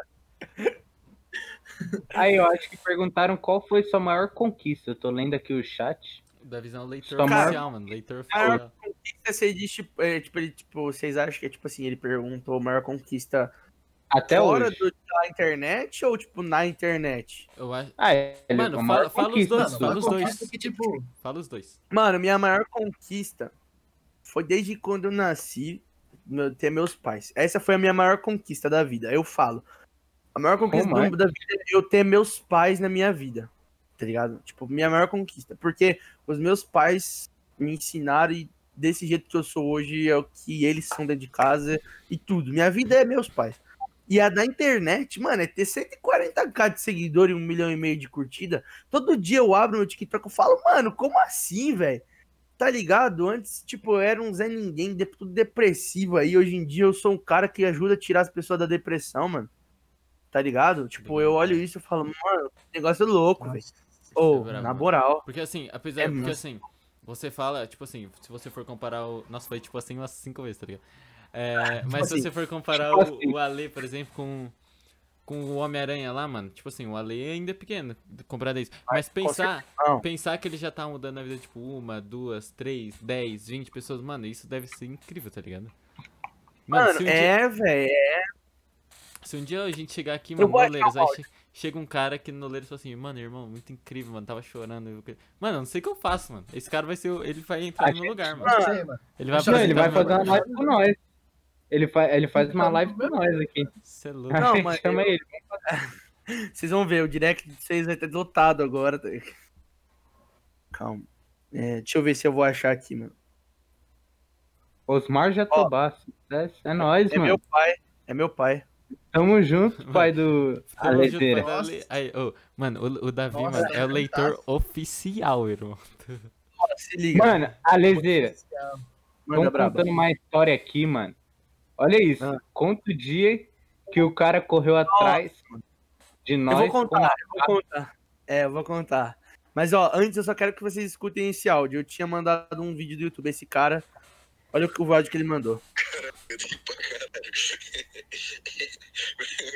Aí eu acho que perguntaram qual foi sua maior conquista. Eu tô lendo aqui o chat. Da visão leitor Sua maior- oficial, mano. Leitor Maior oficial. conquista, você diz, tipo, é, tipo, ele, tipo, vocês acham que é tipo assim, ele perguntou a maior conquista Até fora hoje. do- da internet ou, tipo, na internet? Eu acho. Ah, é. ele- Mano, fala- fala os dois, sua. fala os dois. Que, tipo, Fala os dois. Mano, minha maior conquista foi desde quando eu nasci meu- ter meus pais. Essa foi a minha maior conquista da vida. Eu falo. A maior conquista é? do- da vida é eu ter meus pais na minha vida. Tá ligado? Tipo, minha maior conquista. Porque os meus pais me ensinaram e desse jeito que eu sou hoje é o que eles são dentro de casa e tudo. Minha vida é meus pais. E a da internet, mano, é ter 140k de seguidor e um milhão e meio de curtida. Todo dia eu abro meu TikTok e falo, mano, como assim, velho? Tá ligado? Antes, tipo, eu era um Zé Ninguém, tudo depressivo aí. Hoje em dia eu sou um cara que ajuda a tirar as pessoas da depressão, mano. Tá ligado? Tipo, eu olho isso e falo, mano, negócio louco, velho. É brabo, na moral. Porque assim, apesar. É porque assim, você fala, tipo assim, se você for comparar o. Nossa, foi tipo assim umas cinco vezes, tá ligado? É, mas se assim, você for comparar tipo o, assim. o Ale, por exemplo, com. Com o Homem-Aranha lá, mano. Tipo assim, o Ale ainda é pequeno comparado a isso. Mas pensar, pensar que ele já tá mudando a vida, tipo, uma, duas, três, dez, vinte pessoas, mano, isso deve ser incrível, tá ligado? Mano, se um dia- é, velho. É. Se um dia a gente chegar aqui, mano, vou no achar Oleiros, um aí che- chega um cara aqui no Oleiros e fala assim, mano, irmão, muito incrível, mano, tava chorando. eu- Mano, eu não sei o que eu faço, mano. Esse cara vai ser, o- ele vai entrar A no meu gente- lugar, mano. mano. Ele vai Não, ele vai fazer uma live com nós. Ele, fa ele faz uma live com nós aqui. Você é louco. A Não, gente mas chama eu- ele. Vocês vão ver, o direct de vocês vai ter lotado agora. tá? Calma. É, deixa eu ver se eu vou achar aqui, mano. Osmar Jatobá. É, é nóis, É mano. meu pai. É meu pai. Tamo junto, pai do Tamo junto, Aleteira. pai da Le- Aí, ô, mano, o, o Davi, Nossa, mano, é o é leitor fantástico. oficial, irmão. Se liga. Mano, manda Estão braba. contando uma história aqui, mano. Olha isso. Ah. Conta o dia que o cara correu atrás de Eu nós. vou com- contar, eu vou contar. É, eu vou contar. Mas, ó, antes eu só quero que vocês escutem esse áudio. Eu tinha mandado um vídeo do YouTube, esse cara. Olha o áudio que ele mandou. Eu tenho pra caralho.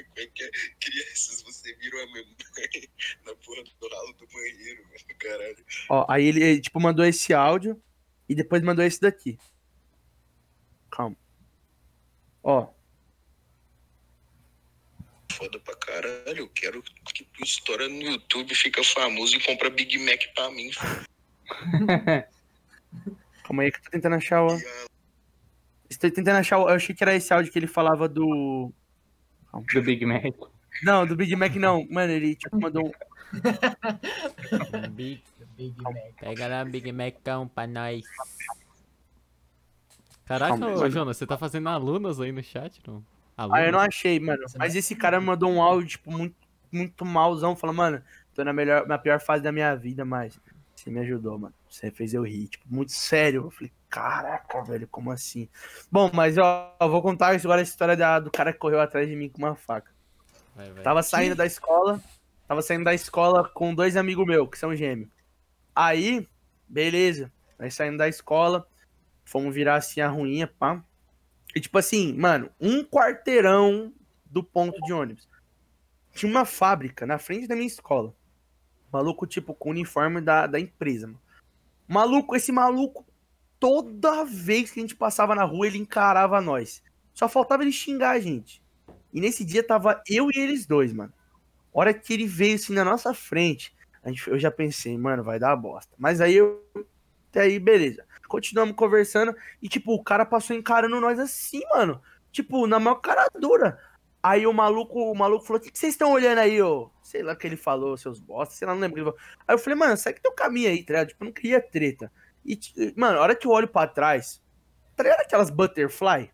Como é que é? Crianças, você virou a minha mãe na porra do ralo do banheiro, mano. Caralho. Ó, aí ele, tipo, mandou esse áudio e depois mandou esse daqui. Calma. Ó, Foda pra caralho. Eu quero que tu estoura no YouTube, fica famoso e compra Big Mac pra mim. calma aí que eu tô tentando achar o. Estou tentando achar o. Eu achei que era esse áudio que ele falava do. do Big Mac. Não, do Big Mac não. Mano, ele tipo mandou um. Big, Big Mac. pega lá Big Macão pra nós. Caraca, Calma, ô. Jonas, você tá fazendo alunos aí no chat, não? Ah, eu não achei, mano. Mas esse cara me mandou um áudio, tipo, muito, muito malzão, falando, mano, tô na, melhor, na pior fase da minha vida, mas você me ajudou, mano. Você fez eu rir, tipo, muito sério. Eu falei, caraca, velho, como assim? Bom, mas ó, eu vou contar agora a história da- do cara que correu atrás de mim com uma faca. Vai, vai. Tava saindo da escola, tava saindo da escola com dois amigos meus, que são gêmeos. Aí, beleza, nós saindo da escola, fomos virar assim a ruinha, pá. E tipo assim, mano, um quarteirão do ponto de ônibus. Tinha uma fábrica na frente da minha escola. Maluco, tipo, com o uniforme da, da empresa, mano. Maluco, esse maluco, toda vez que a gente passava na rua, ele encarava nós. Só faltava ele xingar a gente. E nesse dia tava eu e eles dois, mano. Hora que ele veio assim na nossa frente, a gente, eu já pensei, mano, vai dar bosta. Mas aí eu. Até aí, beleza. Continuamos conversando e, tipo, o cara passou encarando nós assim, mano. Tipo, na maior cara dura. Aí o maluco, o maluco falou: O que, vocês estão olhando aí, ô? Sei lá o que ele falou, seus bosta, sei lá, não lembro o que ele falou. Aí eu falei, mano, segue teu caminho aí, tá ligado? Tipo, eu não queria treta. E, mano, a hora que eu olho pra trás, tá ligado aquelas butterfly?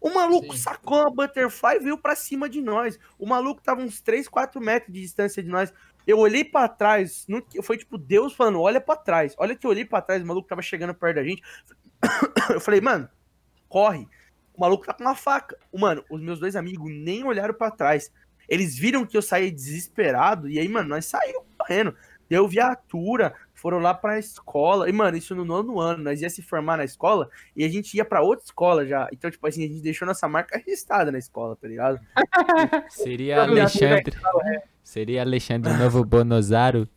O maluco Sim. sacou uma butterfly e veio pra cima de nós. O maluco tava uns 3, 4 metros de distância de nós. Eu olhei pra trás, não- foi tipo Deus falando, olha pra trás. Olha que eu olhei pra trás, o maluco tava chegando perto da gente. Eu falei, mano, corre. O maluco tá com uma faca. O, Mano, os meus dois amigos nem olharam pra trás. Eles viram que eu saí desesperado e aí, mano, nós saímos correndo. Deu viatura, foram lá pra escola. E, mano, isso no nono ano, nós ia se formar na escola e a gente ia pra outra escola já. Então, tipo assim, a gente deixou nossa marca registrada na escola, tá ligado? Seria Alexandre. Seria Alexandre o novo Bonozaro?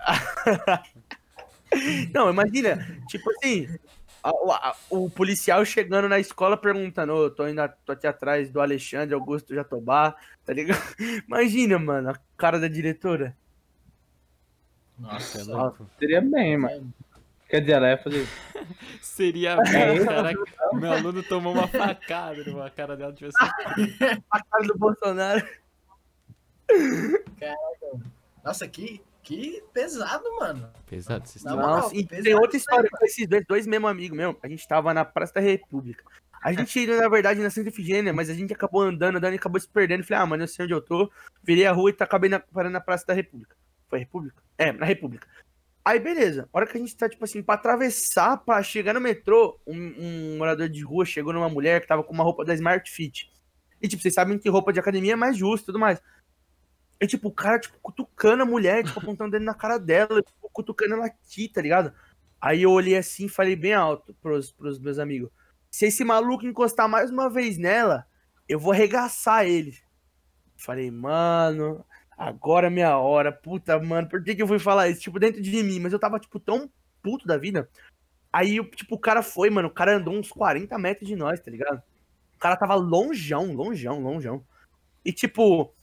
Não, imagina, tipo assim, a- o- a- o policial chegando na escola perguntando, ô, tô, indo, a- tô aqui atrás do Alexandre Augusto Jatobá, tá ligado? Imagina, mano, a cara da diretora. Nossa, é Nossa, louco. Seria bem, mano. Quer dizer, ela ia fazer. Seria bem, caraca. Meu aluno tomou uma facada. A cara dela tivesse. A cara do Bolsonaro. Nossa, que, que pesado, mano. Pesado esse sistema. moral, e pesado tem outra história com esses dois, dois mesmo amigos meu. A gente tava na Praça da República. A gente ia, na verdade, na Santa Efigênia, mas a gente acabou andando, andando e acabou se perdendo. Falei, ah, mano, eu sei onde eu tô. Virei a rua e tá, acabei na, parando na Praça da República. Foi República? É, na República. Aí, beleza. A hora que a gente tá, tipo assim, pra atravessar, pra chegar no metrô, um, um morador de rua chegou numa mulher que tava com uma roupa da Smart Fit. E, tipo, vocês sabem que roupa de academia é mais justa e tudo mais. E, tipo, o cara, tipo, cutucando a mulher, tipo, apontando dedo na cara dela, tipo, cutucando ela aqui, tá ligado? Aí eu olhei assim e falei bem alto pros, pros meus amigos. Se esse maluco encostar mais uma vez nela, eu vou arregaçar ele. Falei, mano, agora é minha hora. Puta, mano, por que, que eu fui falar isso? Tipo, dentro de mim, mas eu tava, tipo, tão puto da vida. Aí, tipo, o cara foi, mano, o cara andou uns 40 metros de nós, tá ligado? O cara tava longeão, longeão, longeão. E, tipo,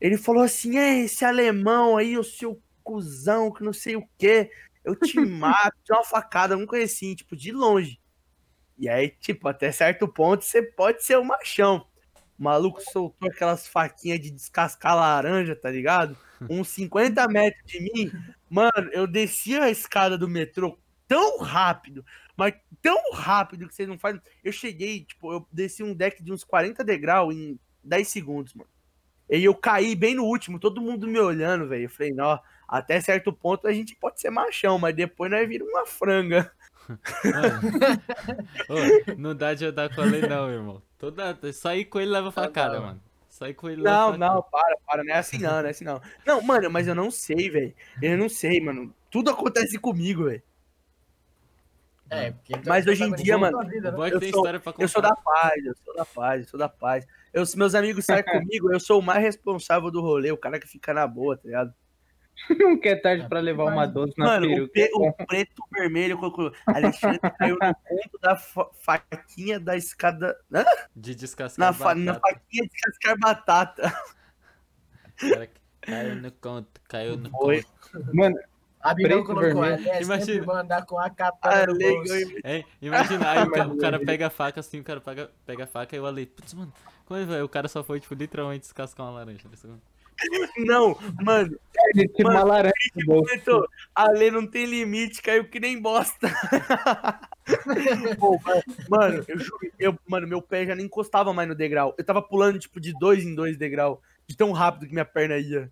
ele falou assim: é, esse alemão aí, o seu cuzão, que não sei o quê, eu te mato, te uma facada, alguma coisa assim, tipo, de longe. E aí, tipo, até certo ponto, você pode ser o machão. O maluco soltou aquelas faquinhas de descascar laranja, tá ligado? Uns 50 metros de mim. Mano, eu desci a escada do metrô tão rápido, mas tão rápido que vocês não fazem. Eu cheguei, tipo, eu desci um deck de uns 40 degraus em 10 segundos, mano. E eu caí bem no último, todo mundo me olhando, velho. Eu falei, não, até certo ponto a gente pode ser machão, mas depois nós vira uma franga. Mano. Ô, não dá de andar com a lei, não, irmão. Toda... Sair com ele leva facada, não. mano. Sair com ele leva Não, facada. não, para, para, não é assim não, não é assim não. Não, mano, mas eu não sei, velho. Eu não sei, mano. Tudo acontece comigo, velho. É, Mas é hoje em dia, mano, vida, né? Eu sou- história pra contar. Eu sou da paz, eu sou da paz, eu sou da paz. Eu, se meus amigos saem comigo, eu sou o mais responsável do rolê, o cara que fica na boa, tá ligado? Nunca é tarde pra levar uma doce na Mano, o, peruca. pe- o preto vermelho colocou. Alexandre caiu no ponto da fa- faquinha da escada. Hã? De descascar Na, fa- na batata. faquinha de cascar batata. Cara, caiu no conto, caiu no Foi. conto. Mano, Preto, colocou, vermelho. ali é Imagina. vou andar com a Ah, katana no bolso. É, imagina, aí o, ca- o cara pega a faca assim, o cara pega, pega a faca e eu ali, putz, mano, como é, velho? O cara só foi, tipo, literalmente descascar uma laranja. tá? Não, mano, ele tira uma laranja do bolso. A lei não tem limite, caiu que nem bosta. Pô, mano, mano, eu juro, eu, mano, meu pé já nem encostava mais no degrau. Eu tava pulando, tipo, de dois em dois degrau. De tão rápido que minha perna ia.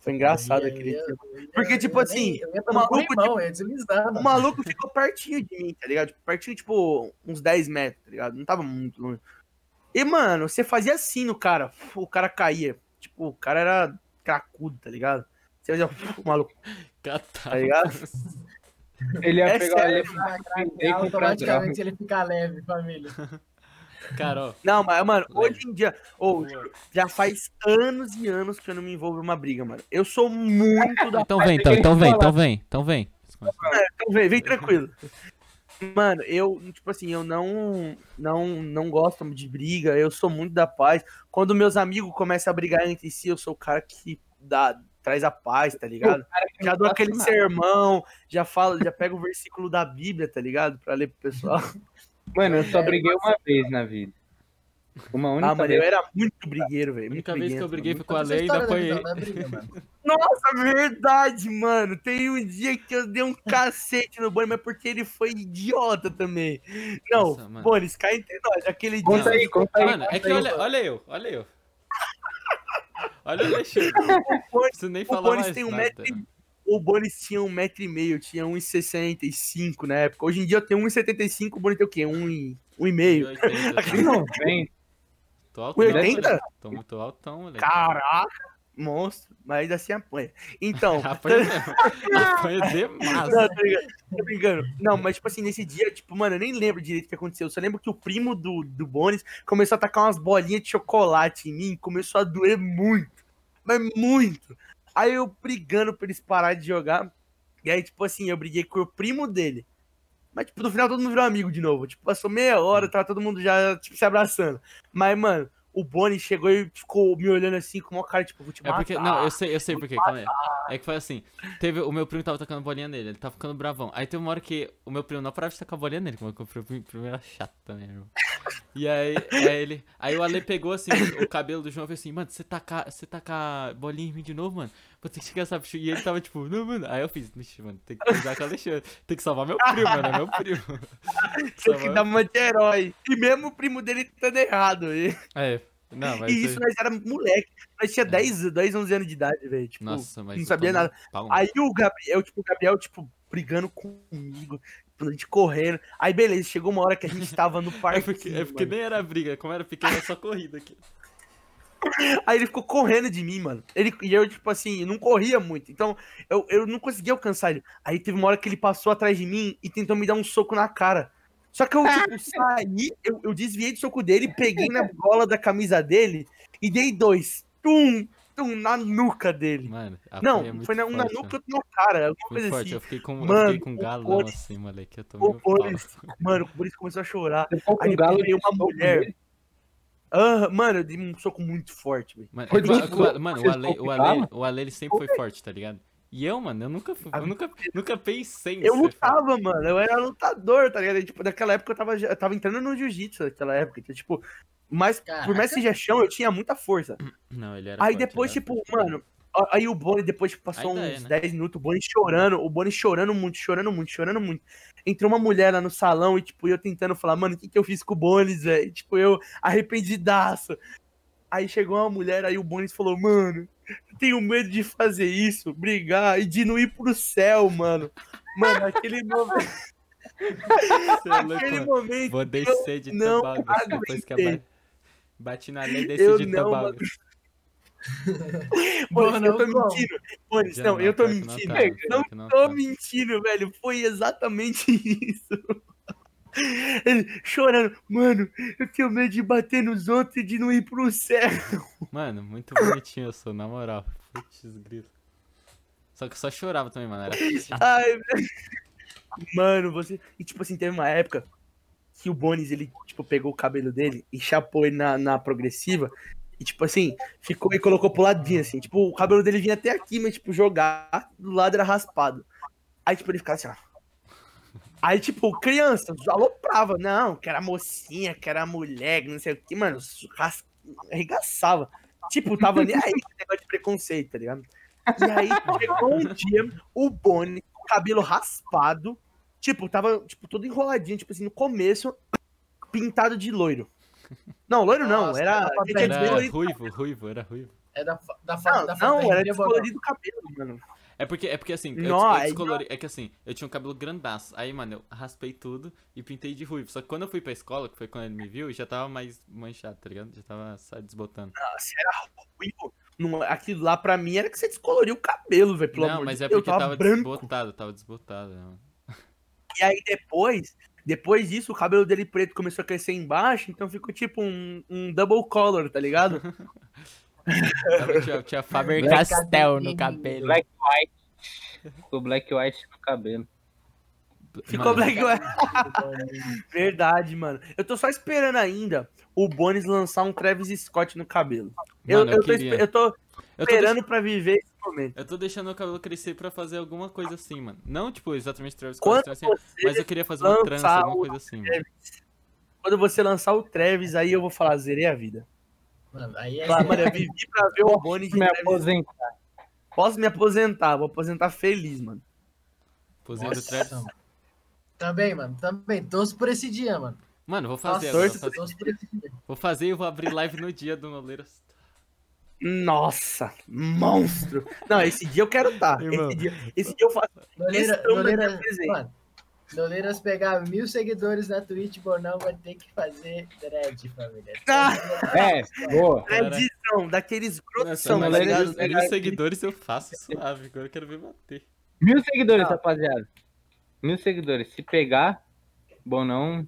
Foi engraçado Eu aquele eu dia. eu ia- Porque, tipo eu assim, o maluco, deslizando. O maluco ficou pertinho de mim, tá ligado? Tipo, pertinho, tipo, uns 10 metros, tá ligado? Não tava muito longe. E, mano, você fazia assim no cara, o cara caía. Tipo, o cara era cracudo, tá ligado? Você fazia, o maluco, Catar. tá ligado? Ele ia É pegar sério, ele e comprar Automaticamente ele fica leve, família. Cara, ó, Não, mas, mano, hoje em dia, ô, já faz anos e anos que eu não me envolvo numa briga, mano. Eu sou muito da então vem, então, então vem, então vem, então vem. Então, vem, vem tranquilo. Mano, eu, tipo assim, eu não, não, não gosto de briga, eu sou muito da paz. Quando meus amigos começam a brigar entre si, eu sou o cara que dá, traz a paz, tá ligado? Já dou aquele sermão, já falo, já pego o versículo da Bíblia, tá ligado? Pra ler pro pessoal. Mano, eu só briguei uma vez na vida. Uma única Ah, mano, vez. eu era muito brigueiro, velho. A única vez que eu briguei foi com a Essa lei e história da apanhei. visão, não é briga, mano. Nossa, verdade, mano. Tem um dia que eu dei um cacete no Boni, mas porque ele foi idiota também. Não, Nossa. Boni, cai entre nós. Aquele dia. Conta aí, conta aí. Mano, é que olha, olha eu, olha eu. Olha o Alexandre. Não preciso nem O falar Bonis mais tem um nada. metro e... O Bonis tinha um metro e meio, tinha 1,65 na época. Hoje em dia eu tenho 1,75, o Bonis tem o quê? Um e... um e meio. 1,80, Não vem. Tô altão, 1,80? moleque. Tô muito altão, moleque. Caraca, monstro. Mas ainda assim apanha. Então, Apanha demais. Não, tá ligado? Tô brincando. Não, mas tipo assim, nesse dia, tipo, mano, eu nem lembro direito o que aconteceu. Eu só lembro que o primo do, do Bonis começou a tacar umas bolinhas de chocolate em mim, começou a doer muito. Mas muito. Aí eu brigando pra eles pararem de jogar. E aí, tipo assim, eu briguei com o primo dele. Mas, tipo, no final todo mundo virou amigo de novo. Tipo, passou meia hora, tá todo mundo já, tipo, se abraçando. Mas, mano, o Bonnie chegou e ficou me olhando assim com uma cara, tipo, vou te É matar. porque. Não, eu sei, eu sei por quê. calma aí. É que foi assim. Teve. O meu primo tava tacando bolinha nele, ele tava ficando bravão. Aí teve uma hora que o meu primo não parava de tacar bolinha nele, como o primo, primo era chato também, irmão. E aí, aí ele. Aí o Ale pegou assim o cabelo do João e falou assim, mano, você tacar, você tacar bolinha em mim de novo, mano? Vou ter que chegar bicho. E ele tava tipo, não, mano. Aí eu fiz, "Vixe, mano, tem que usar com o Alexandre. Tem que salvar meu primo, mano. É meu primo. Tem que dar uma de herói. E mesmo o primo dele estando errado. E, É. Não, mas. e isso nós era moleque. Nós tinha 10, 10, 11 anos de idade, velho. Tipo, Nossa, mas. não sabia nada. pau, Aí o Gabriel, tipo, o Gabriel, tipo, brigando comigo, a gente correndo. Aí beleza, chegou uma hora que a gente tava no parque. É porque, é porque nem era briga, como era pequeno, era só corrida aqui. Aí ele ficou correndo de mim, mano. Ele, e eu, tipo assim, não corria muito. Então, eu, eu não conseguia alcançar ele. Aí teve uma hora que ele passou atrás de mim e tentou me dar um soco na cara. Só que eu, tipo, saí, eu, eu desviei do soco dele, peguei na gola da camisa dele e dei dois. Tum, tum, na nuca dele. Mano, a Não, foi, é foi na, um na forte, nuca mano. e outro na cara, alguma coisa forte, assim. eu fiquei com, eu Mano, fiquei com o galão Boris- assim, moleque. Eu O um pau. Boris, mano, o Boris começou a chorar. Aí depois galo veio de uma mulher. Ah, mano, eu dei um soco muito forte, velho. Mano, é louco, mano, o Ale, o, Ale, o Ale, ele sempre foi forte, tá ligado? E eu, mano, eu nunca, fui- eu nunca, nunca pensei Eu ser forte. lutava, mano. Eu era lutador, tá ligado? E, tipo, naquela época eu tava, eu tava entrando no jiu-jitsu naquela época. Então, tipo, mas por Caraca. mais que seja chão, eu tinha muita força. Não, ele era Aí forte, depois, era tipo, forte. mano, aí o Boni depois tipo, passou uns é, né? 10 minutos, o Boni chorando, o Boni chorando muito, chorando muito, chorando muito. Entrou uma mulher lá no salão e, tipo, eu tentando falar, mano, o que, que eu fiz com o Bonis, velho? Tipo, eu arrependidaço. Aí chegou uma mulher, aí o Bonis falou, mano, eu tenho medo de fazer isso, brigar e de não ir pro céu, mano. Mano, aquele momento. Você é aquele momento. Vou descer de não tabaco depois que eu bati na lei Eu desci de tabaco. Bonis, Mano, eu tô mentindo. Bonis, Já não, eu tô não mentindo. tá, Não não tô mentindo, velho. Foi exatamente isso. Ele chorando, mano, eu tenho medo de bater nos outros e de não ir pro céu. Mano, muito bonitinho eu sou, na moral. Putz, grilo. Só que eu só chorava também, mano. Era. Ai, velho. Mano, você. E tipo assim, teve uma época que o Bonis, ele, tipo, pegou o cabelo dele e chapou ele na, na progressiva. E, tipo assim, ficou e colocou pro ladinho, assim. Tipo, o cabelo dele vinha até aqui, mas, tipo, jogar do lado era raspado. Aí, tipo, ele ficava assim, ó. Aí, tipo, criança, aloprava. Não, que era mocinha, que era mulher, que não sei o que, mano, ras- arregaçava. Tipo, tava nem aí esse negócio de preconceito, tá ligado? E aí, chegou um dia, o Boni, cabelo raspado, tipo, tava, tipo, todo enroladinho, tipo assim, no começo, pintado de loiro. Não, loiro não, Nossa, era... era Era ruivo, ruivo, era ruivo. É da, da, fa- Não, da não, era descolorido o cabelo, mano. É porque, é porque assim, eu, Não, eu descolori... É que assim, eu tinha um cabelo grandaço. Aí, mano, eu raspei tudo e pintei de ruivo. Só que quando eu fui pra escola, que foi quando ele me viu, já tava mais manchado, tá ligado? Já tava só desbotando. Nossa, era ruivo. Não, aquilo lá pra mim era que você descoloriu o cabelo, velho, pelo não, amor mas de é Deus, porque tava, branco. desbotado, tava desbotado. né, mano. E aí depois, depois disso, o cabelo dele preto começou a crescer embaixo, então ficou tipo um, um double color, tá ligado? Tinha, tinha Faber Black Castell no cabelo. Black White. Ficou Black White no cabelo. Ficou Mano, Black Verdade, mano. Eu tô só esperando ainda o Bonis lançar um Travis Scott no cabelo. eu, Mano, eu eu, eu tô Eu tô, esperando deix- pra viver esse momento. eu tô deixando meu cabelo crescer pra fazer alguma coisa assim, mano. Não, tipo, exatamente Travis Quando Scott, assim, mas eu queria fazer uma trança, alguma o coisa assim, mano. Travis, quando você lançar o Travis, aí eu vou falar, zerei a vida. Mano, aí é. Falar, mano, eu vivi pra ver o Bonis de Me Travis. aposentar. Posso me aposentar, vou aposentar feliz, mano. Do Nossa, Travis. Também, mano. Também. Torço por esse dia, mano. Mano, vou fazer Nossa, agora. Vou fazer, torço por esse dia. vou fazer e vou abrir live no dia do Noleiras. Nossa, monstro. Não, esse dia eu quero estar. Irmão. Esse dia, esse dia eu faço presença. mano, Noleiras pegar mil seguidores na Twitch, Bornão vai ter que fazer dread, família. Ah! É, boa. Cara. tradição, daqueles grossão, tá ligado? mil, mil seguidores eu faço suave. Agora eu quero ver bater. Mil seguidores, Não. rapaziada. Mil seguidores. Se pegar, bom não.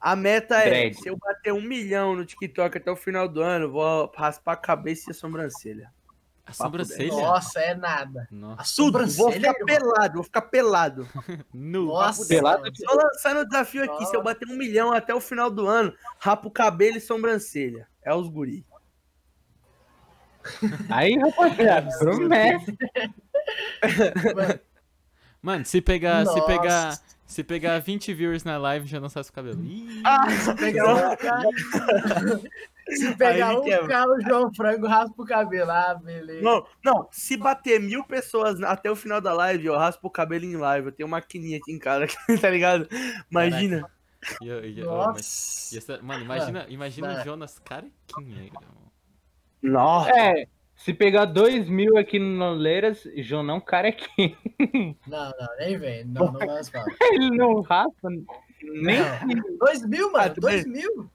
A meta é, Dread. se eu bater um milhão no TikTok até o final do ano, eu vou raspar a cabeça e a sobrancelha. A sobrancelha? Nossa, é nada. Nossa. A Tudo, vou sobrancelha, ficar pelado, vou ficar pelado. Nossa, Pelado mano. Tô lançando o desafio aqui, se eu bater um milhão até o final do ano, rapa o cabelo e sobrancelha. É os guri. Aí, rapaziada, promete. Mano, se pegar, se Nossa. pegar, se pegar 20 viewers na live, já não sai o cabelo. Ih, Se pegar um K, se pegar um quebra. K, o João Frango raspa o cabelo. Ah, beleza. Não, não, se bater mil pessoas até o final da live, eu raspo o cabelo em live. Eu tenho uma maquininha aqui em casa, tá ligado? Imagina. oh, mas- Nossa. ia ser- mano, imagina, imagina Mano. o Jonas carequinha, irmão. Nossa. É, se pegar dois mil aqui no Noleiras, João não carequinha. Não, não, nem vem. Não, não vai raspar. Ele não raspa nem Não. Dois mil, mano. Dois mil.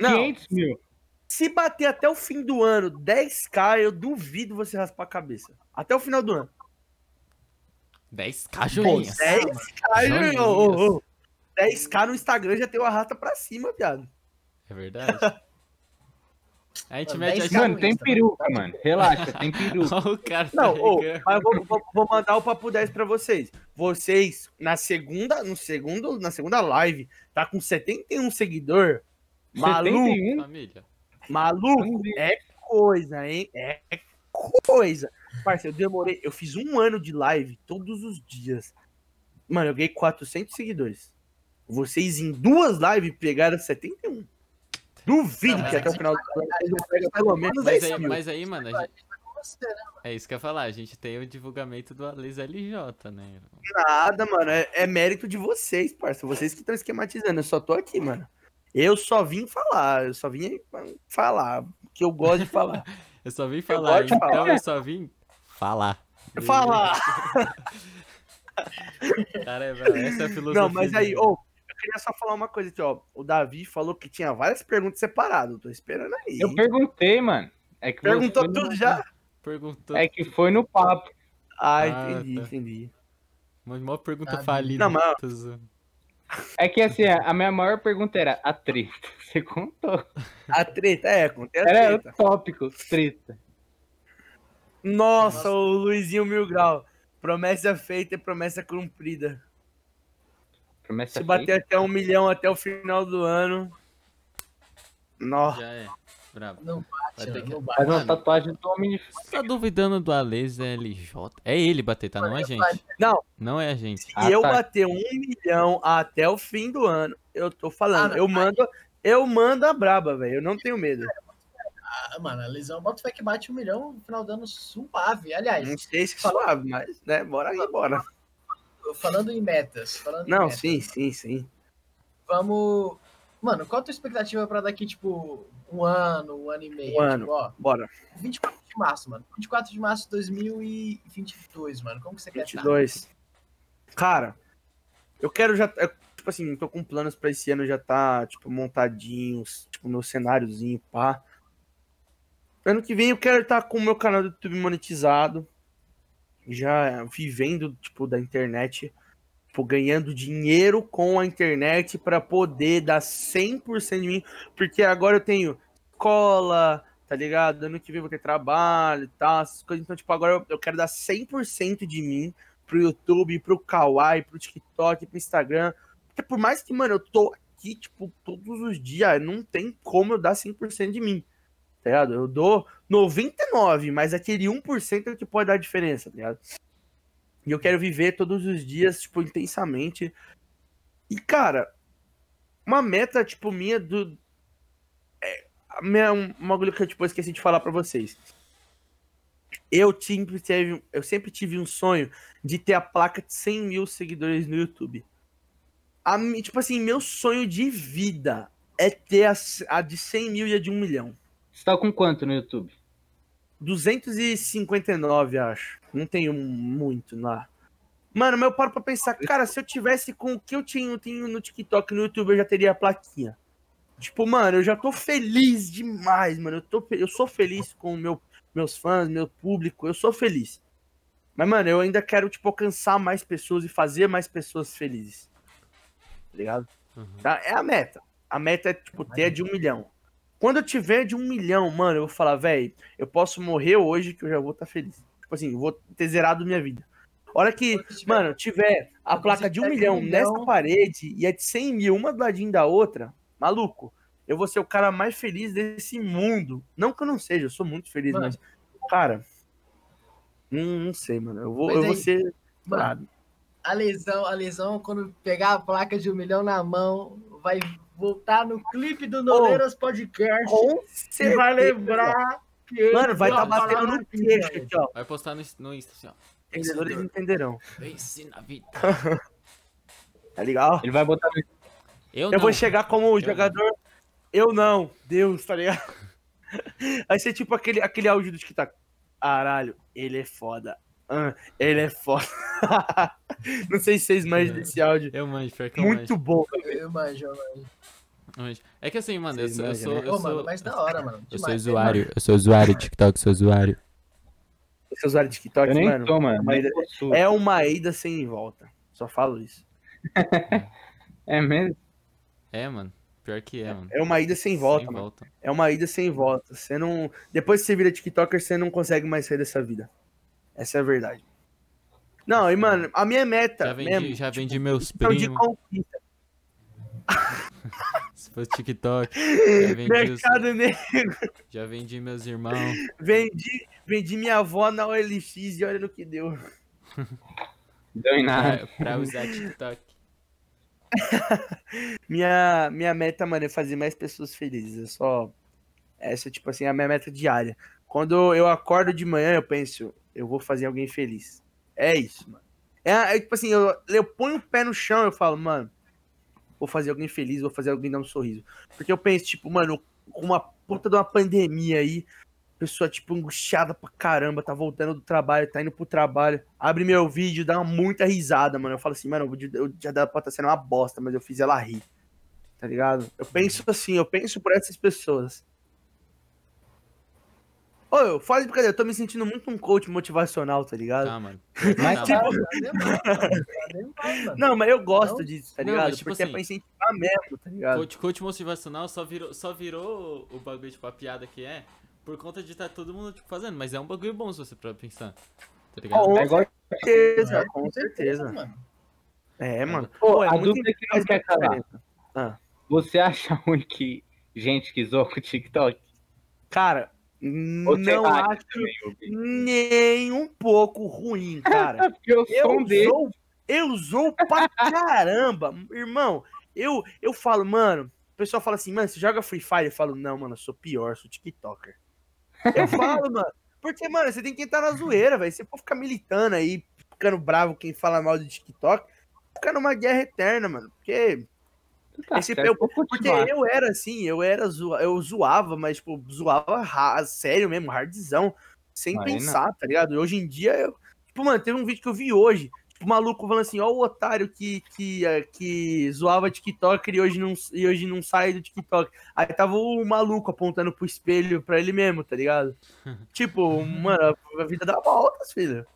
Não, 500 mil. se bater até o fim do ano 10k, eu duvido você raspar a cabeça. Até o final do ano. 10k Pô, joinhas. 10k, Joinhas. ô, ô, ô. 10k no Instagram já tem o arrasta pra cima, viado. É verdade. A gente 10K a Mano, tem Insta, peruca, mano. Relaxa, tem peruca. O cara Não, ô, carregando. mas vou, vou- vou mandar o papo 10 pra vocês. Vocês, na segunda, no segundo, na segunda live, tá com 71 seguidor. Maluco, 71? Família. maluco, é coisa, hein? É coisa. Parceiro, eu demorei, eu fiz um ano de live todos os dias. Mano, eu ganhei 400 seguidores. Vocês em duas lives pegaram 71. Duvido que até o final da live vocês não pegam pelo menos Mas 10 aí, mil. mas aí, mano, a gente- Você, né? é isso que eu ia falar. A gente tem o divulgamento do Alex LJ, né? Nada, mano. É, é mérito de vocês, parça. Vocês que estão esquematizando. Eu só tô aqui, mano. Eu só vim falar. Eu só vim falar. Que eu gosto de falar. Eu só vim falar, de então falar. eu só vim falar. falar! Cara, é, velho, essa é a filosofia. Não, mas aí, ô, eu queria só falar uma coisa aqui, ó. O Davi falou que tinha várias perguntas separadas. Tô esperando aí. Eu perguntei, mano. É que Perguntou foi no- tudo já? Perguntou. É que foi no papo. Ah, Ah, entendi, tá. entendi. Uma maior pergunta Ah, falida. não, mas-. É que assim, a minha maior pergunta era a treta. Você contou. A treta, é, contei a Era o treta. tópico, treta. Nossa, o Luizinho Mil Grau. Promessa feita e promessa cumprida. Promessa Se bater até um milhão até o final do ano. Nossa. Já é. Bravo. Não Vai bate, ter que- não bate. Faz uma tatuagem do homem de Você tá duvidando do Alex LJ? É ele bater, tá? Não é a gente. Não. Não é a gente. Se Ah, eu tá. bater um milhão até o fim do ano, eu tô falando. Ah, eu mando, eu mando a braba, velho. Eu não tenho medo. Ah, mano, a lesão bota fé que bate um milhão no final do ano suave. Aliás, Não sei se é suave, mas, né? Bora aí, bora. Falando em metas, falando em Não, metas, sim, sim, sim. vamos. Mano, qual a tua expectativa pra daqui, tipo, um ano, um ano e meio? Um ano. Tipo, ó, Bora. 24 de março, mano. 24 de março de 2022, mano. Como que você quer estar? 22. Cara, eu quero já. eu, tipo assim, tô com planos pra esse ano já tá, tipo, montadinhos, tipo, meu cenáriozinho, pá. Ano que vem eu quero estar com o meu canal do YouTube monetizado. Já vivendo, tipo, da internet. Tipo, ganhando dinheiro com a internet pra poder dar 100% de mim. Porque agora eu tenho escola, tá ligado? Ano que vem vou ter trabalho e tal, essas coisas. Então, tipo, agora eu- eu quero dar 100% de mim pro YouTube, pro Kawaii, pro TikTok, pro Instagram. Porque por mais que, mano, eu tô aqui, tipo, todos os dias, não tem como eu dar 100% de mim, tá ligado? Eu dou 99, mas aquele 1% é o que pode dar diferença, tá ligado? E eu quero viver todos os dias, tipo, intensamente. E, cara, uma meta, tipo, minha do... É, minha, um bagulho que eu, tipo, esqueci de falar pra vocês. Eu sempre, teve, eu sempre tive um sonho de ter a placa de 100 mil seguidores no YouTube. A, tipo assim, meu sonho de vida é ter a, a de 100 mil e a de 1 milhão. Você tá com quanto no YouTube? 259, acho. Não tenho muito lá. Mano, mas eu paro pra pensar, cara, se eu tivesse com o que eu tinha, tenho no TikTok e no YouTube, eu já teria a plaquinha. Tipo, mano, eu já tô feliz demais, mano. Eu, tô, eu sou feliz com o meu, meus fãs, meu público, eu sou feliz. Mas, mano, eu ainda quero, tipo, alcançar mais pessoas e fazer mais pessoas felizes. Tá ligado? Uhum. Tá? É a meta. A meta é, tipo, ter a de um milhão. Quando eu tiver de um milhão, mano, eu vou falar, velho, eu posso morrer hoje que eu já vou estar feliz. Tipo assim, vou ter zerado minha vida. Hora que, tiver- mano, tiver a placa de um milhão milhão- nessa parede e é de 100 mil, uma do ladinho da outra, maluco, eu vou ser o cara mais feliz desse mundo. Não que eu não seja, eu sou muito feliz, Mano. mas, cara, não, não sei, mano. Eu vou, Mas eu vou aí- ser. Mano, Mano, a lesão, a lesão, quando pegar a placa de um milhão na mão, vai voltar no clipe do Noleiras Podcast com e vai lembrar que ele Mano, vai estar a batendo no queixo aqui, ó. Vai postar no, no Insta, assim, ó. Entendedores entenderão. Vence na vida. Tá legal? Ele vai botar no Eu, Eu não. vou chegar como não. jogador. Eu não, Deus, tá ligado? Vai ser tipo aquele, aquele áudio do TikTok. Caralho, ele é foda. Ah, ele é foda. não sei se vocês mais desse áudio. Eu manjo, pior que eu Muito bom. Eu manjo, eu manjo. manjo. manjo. É que assim, mano, eu sou. Eu manjam, sou, né? eu Ô, mano, sou, mas da hora, mano. eu sou usuário. Eu sou usuário de TikTok, sou usuário. Esse usuário de TikTok, Eu nem mano. tô, mano. nem possuo. É uma ida sem volta. Só falo isso. É mesmo? É, mano. Pior que é, mano. É uma ida sem volta, Sem mano. volta. É uma ida sem volta. Você não. Depois que você vira TikToker, você não consegue mais sair dessa vida. Essa é a verdade. Não, e mano, a minha meta Já vendi, mesmo. já vendi meus questão de primos. conquista. Se fosse TikTok, já vendi, os- Mercado Negro. já vendi meus irmãos. Vendi, vendi minha avó na OLX e olha no que deu. Deu em nada. pra, pra usar TikTok. Minha, minha meta, mano, é fazer mais pessoas felizes. É só. Essa, tipo assim, é a minha meta diária. Quando eu acordo de manhã, eu penso, eu vou fazer alguém feliz. É isso, mano. É, é tipo assim, eu, eu ponho o pé no chão eu falo, mano, vou fazer alguém feliz, vou fazer alguém dar um sorriso. Porque eu penso, tipo, mano, com uma puta de uma pandemia aí, pessoa, tipo, angustiada pra caramba, tá voltando do trabalho, tá indo pro trabalho, abre meu vídeo, dá uma muita risada, mano. Eu falo assim, mano, o dia dela pode estar sendo uma bosta, mas eu fiz ela rir. Tá ligado? Eu penso assim, eu penso por essas pessoas. Ô, eu falo de brincadeira, eu tô me sentindo muito um coach motivacional, tá ligado? Tá, mano. Mas Tá, tipo-. Tá. Tá mano. Não, mas eu gosto Não? disso, tá Não, ligado? mas, tipo Porque é assim, pra incentivar mesmo, tá ligado? Coach, coach motivacional só virou, só virou o bagulho, tipo, a piada que é, por conta de estar todo mundo, tipo, fazendo. Mas é um bagulho bom se você pra pensar. Tá ligado? Com É certeza, É, com certeza. mano. É, mano. Pô, Pô, é a muito dúvida que não quer calar. diferença. Você acha ruim que gente que zoa com o TikTok? Cara, Ou não acho nem um pouco ruim, cara. Eu sou Eu sou, pra caramba. Irmão, eu, eu falo, mano, o pessoal fala assim, mano, você joga Free Fire? Eu falo, não, mano, eu sou pior, sou TikToker. Eu falo, mano, porque, mano, você tem que entrar na zoeira, velho. Você pode ficar militando aí, ficando bravo quem fala mal do TikTok, ficar numa guerra eterna, mano. Porque Tá Esse certo, eu- porque eu era assim, eu era zoa, eu zoava, mas tipo, zoava ra- sério mesmo, hardzão, sem Aí não. pensar, tá ligado? E hoje em dia eu, tipo, mano, teve um vídeo que eu vi hoje, tipo, o maluco falando assim, ó o otário que que eh, que zoava TikTok e hoje não e hoje não sai do TikTok. Aí tava o maluco apontando pro espelho pra ele mesmo, tá ligado? tipo, mano, a vida dá voltas, filho.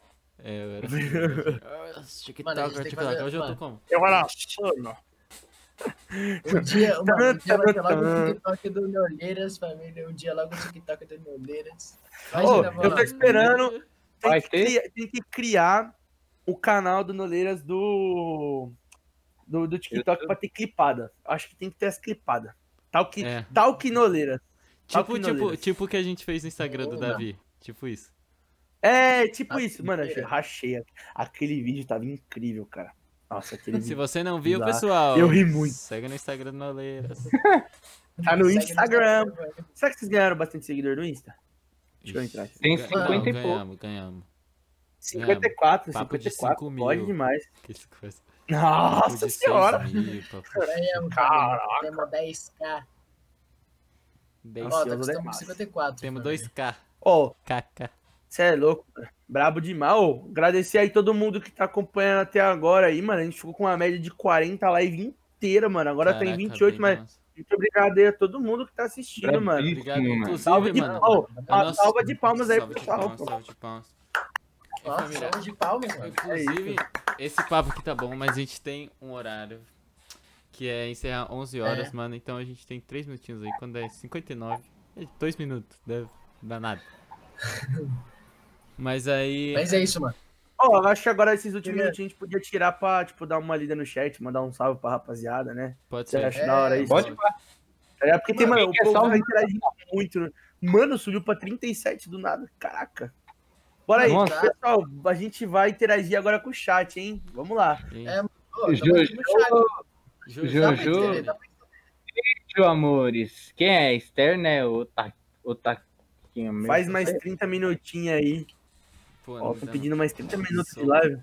É, eu era assim. Ah, TikTok, Mano, TikTok. fazer- Hoje eu tô como? Eu era. Um dia, mano, um dia vai ter logo o TikTok do Neolheiras, família. Um dia logo o TikTok do. Ô, Imagina, eu tô esperando tem Vai que, ter? criar, tem que criar o canal do Noleiras do, do, do TikTok pra ter clipada. Acho que tem que ter as clipadas. Tal que, É. tal que Noleiras. Tal Tipo, que tipo, Noleiras. tipo o que a gente fez no Instagram do Davi. Tipo isso. É, tipo Ah, isso. Mano, eu rachei. Aquele vídeo tava incrível, cara. Nossa, aquele Se você não viu, Dá. pessoal. Eu ri muito. Segue no Instagram do Noleiras. Tá no Instagram. Instagram. Será que vocês ganharam bastante seguidor no Insta? Deixa eu entrar. Tem Ganha- 50 e pouco. ganhamos, ganhamos. 54, Papo de 54. 5 mil. Pode demais. Que coisa. Nossa Papo de senhora. 6 mil, papo de Ganhamos, Caraca. família. Temos 10k. 10. Ó, tá custando demais. 54. Temos família. 2k. Ó, KK. Você é louco, mano. brabo demais. Ô, agradecer aí todo mundo que tá acompanhando até agora aí, mano. A gente ficou com uma média de 40 live inteira, mano. Agora tem Caraca, 28, bem mas massa. muito obrigado aí a todo mundo que tá assistindo, mano. Obrigado, mano. inclusive, Salve de, mano. Ô, É nosso- salva de palmas aí pro Salve de pessoal. palmas, salve de palmas. Nossa, salva de palmas, mano. Inclusive, esse papo aqui tá bom, mas a gente tem um horário que é encerrar 11 horas, mano. Então a gente tem 3 minutinhos aí. Quando é 59, é 2 minutos. Deve dar nada. Mas aí. Mas é isso, mano. Ó, eu acho que agora esses últimos Primeiro- minutinhos a gente podia tirar pra, tipo, dar uma lida no chat, mandar um salve pra rapaziada, né? Pode ser. acha da hora isso? Pode É porque tem, mano, o salve? vai interagindo muito. né? Mano, subiu pra 37 do nada. Caraca. Bora aí, Nossa. pessoal. A gente vai interagir agora com o chat, hein? Vamos lá. Sim. É, Pô, tamo Jojo, aqui no chat, Jojo. Jojo. Jojo, amores. Quem é? Esther, né? O, ta, o taquinho mesmo. Faz mais 30 minutinhos aí. Pô, Ó, não tô pedindo mais 30 minutos de live.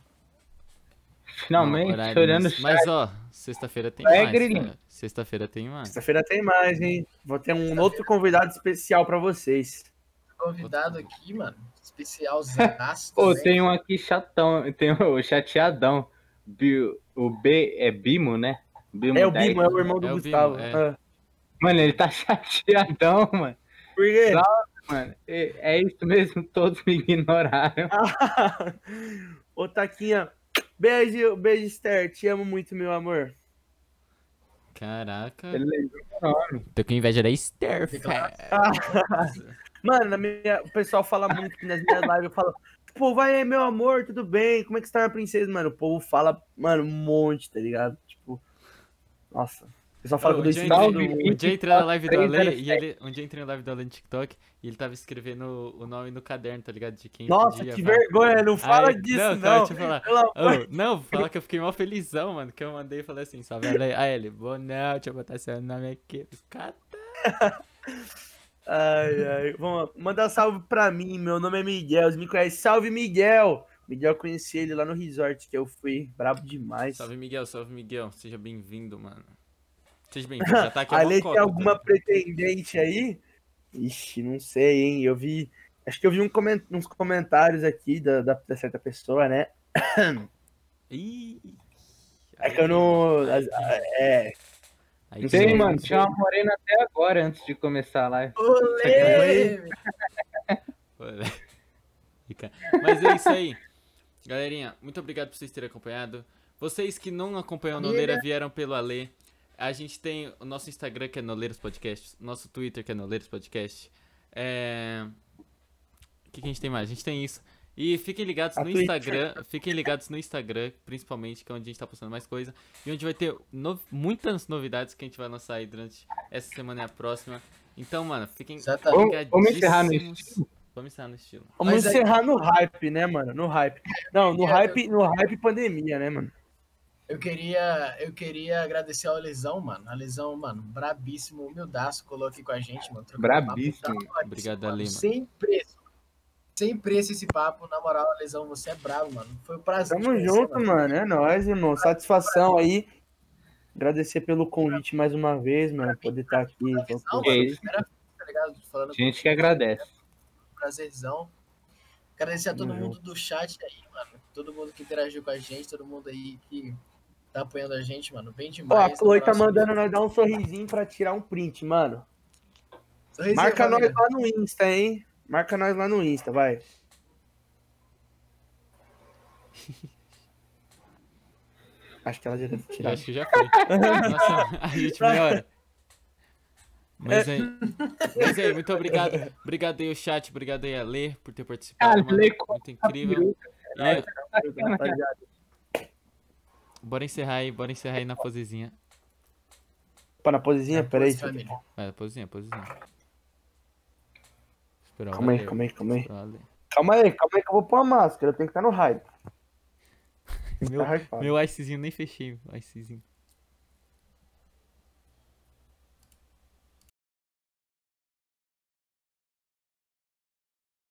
Finalmente, horário olhando chat. Mas ó, sexta-feira tem É, mais. Sexta-feira tem mais. Sexta-feira tem mais, hein? Vou ter um outro convidado especial pra vocês. convidado aqui, mano. Especial zaço. Pô, tem um aqui chatão, tem o chateadão. Bi- O B é Bimo, né? Bimo É o 10. Bimo, é o irmão do É o Gustavo. Bimo, é. Ah. Mano, ele tá chateadão, mano. Por quê? Mano, é, é isso mesmo, todos me ignoraram. Ô, Taquinha. Beijo, beijo, Esther. Te amo muito, meu amor. Caraca. Ele lembrou o nome. Tô com inveja da Esther. Mano, na minha, o pessoal fala muito nas minhas lives eu falo, pô, vai aí, meu amor, tudo bem? Como é que está a princesa? Mano, o povo fala, mano, um monte, tá ligado? Tipo, nossa. Pessoal fala Ô, que eu um dou dia entrei- um dia na live do Ale e ele. Um dia entrei na live do Ale no TikTok e ele tava escrevendo o nome no caderno, tá ligado? De quem Nossa, podia que falar. vergonha, não fala Aí- disso, não. não. cara, falar. Ô, não, fala que eu fiquei mó felizão, mano. Que eu mandei e falei assim, salve Ale. Aí ele, boa não, deixa eu botar seu nome aqui. Caras. Ai, ai. Vamos mandar salve pra mim. Meu nome é Miguel. Você me conhece? Salve, Miguel! Miguel, eu conheci ele lá no resort que eu fui. Brabo demais. Salve Miguel, salve Miguel. Seja bem-vindo, mano. Seja bem-vindo. Já tá aqui a A Lei mocota, tem alguma tá? pretendente aí? Ixi, não sei, hein? Eu vi. Acho que eu vi um coment- uns comentários aqui da, da, da certa pessoa, né? Ih. É que eu não. as- É. Aí Não que Tem, sei, é. mano, tinha uma morena até agora, antes de começar a live. Olê! Mas é isso aí. Galerinha, muito obrigado por vocês terem acompanhado. Vocês que não acompanham o Noleira vieram pelo Alê. A gente tem o nosso Instagram que é Noleiros Podcast, nosso Twitter que é Noleiros Podcast. É... O que, que a gente tem mais? A gente tem isso. E fiquem ligados A no Twitter. Instagram, fiquem ligados no Instagram, principalmente, que é onde a gente tá postando mais coisa. E onde vai ter no- muitas novidades que a gente vai lançar aí durante essa semana e a próxima. Então, mano, fiquem Exatamente. Vamos- vamos encerrar no ligadíssimos. Vamos encerrar no estilo. Vamos Mas aí- encerrar no hype, né, mano? No hype. Não, no É, hype, no hype pandemia, né, mano? Eu queria, eu queria agradecer ao Lesão, mano. A Lesão, mano, brabíssimo, humildaço, colou aqui com a gente, mano. Brabíssimo. papo Obrigado, mano, Ale, mano. Sem preço. Sem preço esse papo. Na moral, Lesão, você é brabo, mano. Foi um prazer. Tamo conhecer, junto, mano. É nóis, irmão. Satisfação aí. Agradecer pelo convite mais uma vez, mano. Poder estar aqui. Não, Que mano, isso. primeira vez, tá ligado? Falando Gente que agradece. prazerzão. Agradecer a todo mundo do chat aí, mano. Todo mundo que interagiu com a gente, todo mundo aí que tá apoiando a gente, mano. Bem Ó, demais. a Chloe tá mandando nós dar um sorrisinho pra tirar um print, mano. Sorrisinho, Marca nós lá no Insta, hein? Marca nós lá no Insta, vai. Acho que ela já deve tirar. acho que já foi. Nossa, a gente melhora. Mas aí, mas aí, muito obrigado. Obrigado aí, o chat. Obrigado aí, a Lê, por ter participado. Ah. Lê, Muito incrível. E, Rapaziada. Bora encerrar aí, bora encerrar aí na posezinha. Opa, na posezinha? Peraí. família. Vai, posezinha, posezinha. Esperar o Calma aí, calma aí, calma aí. Calma aí, calma aí que eu vou pôr a máscara. Eu tenho que estar no hype. Meu, hypado. meu icezinho nem fechei, o icezinho.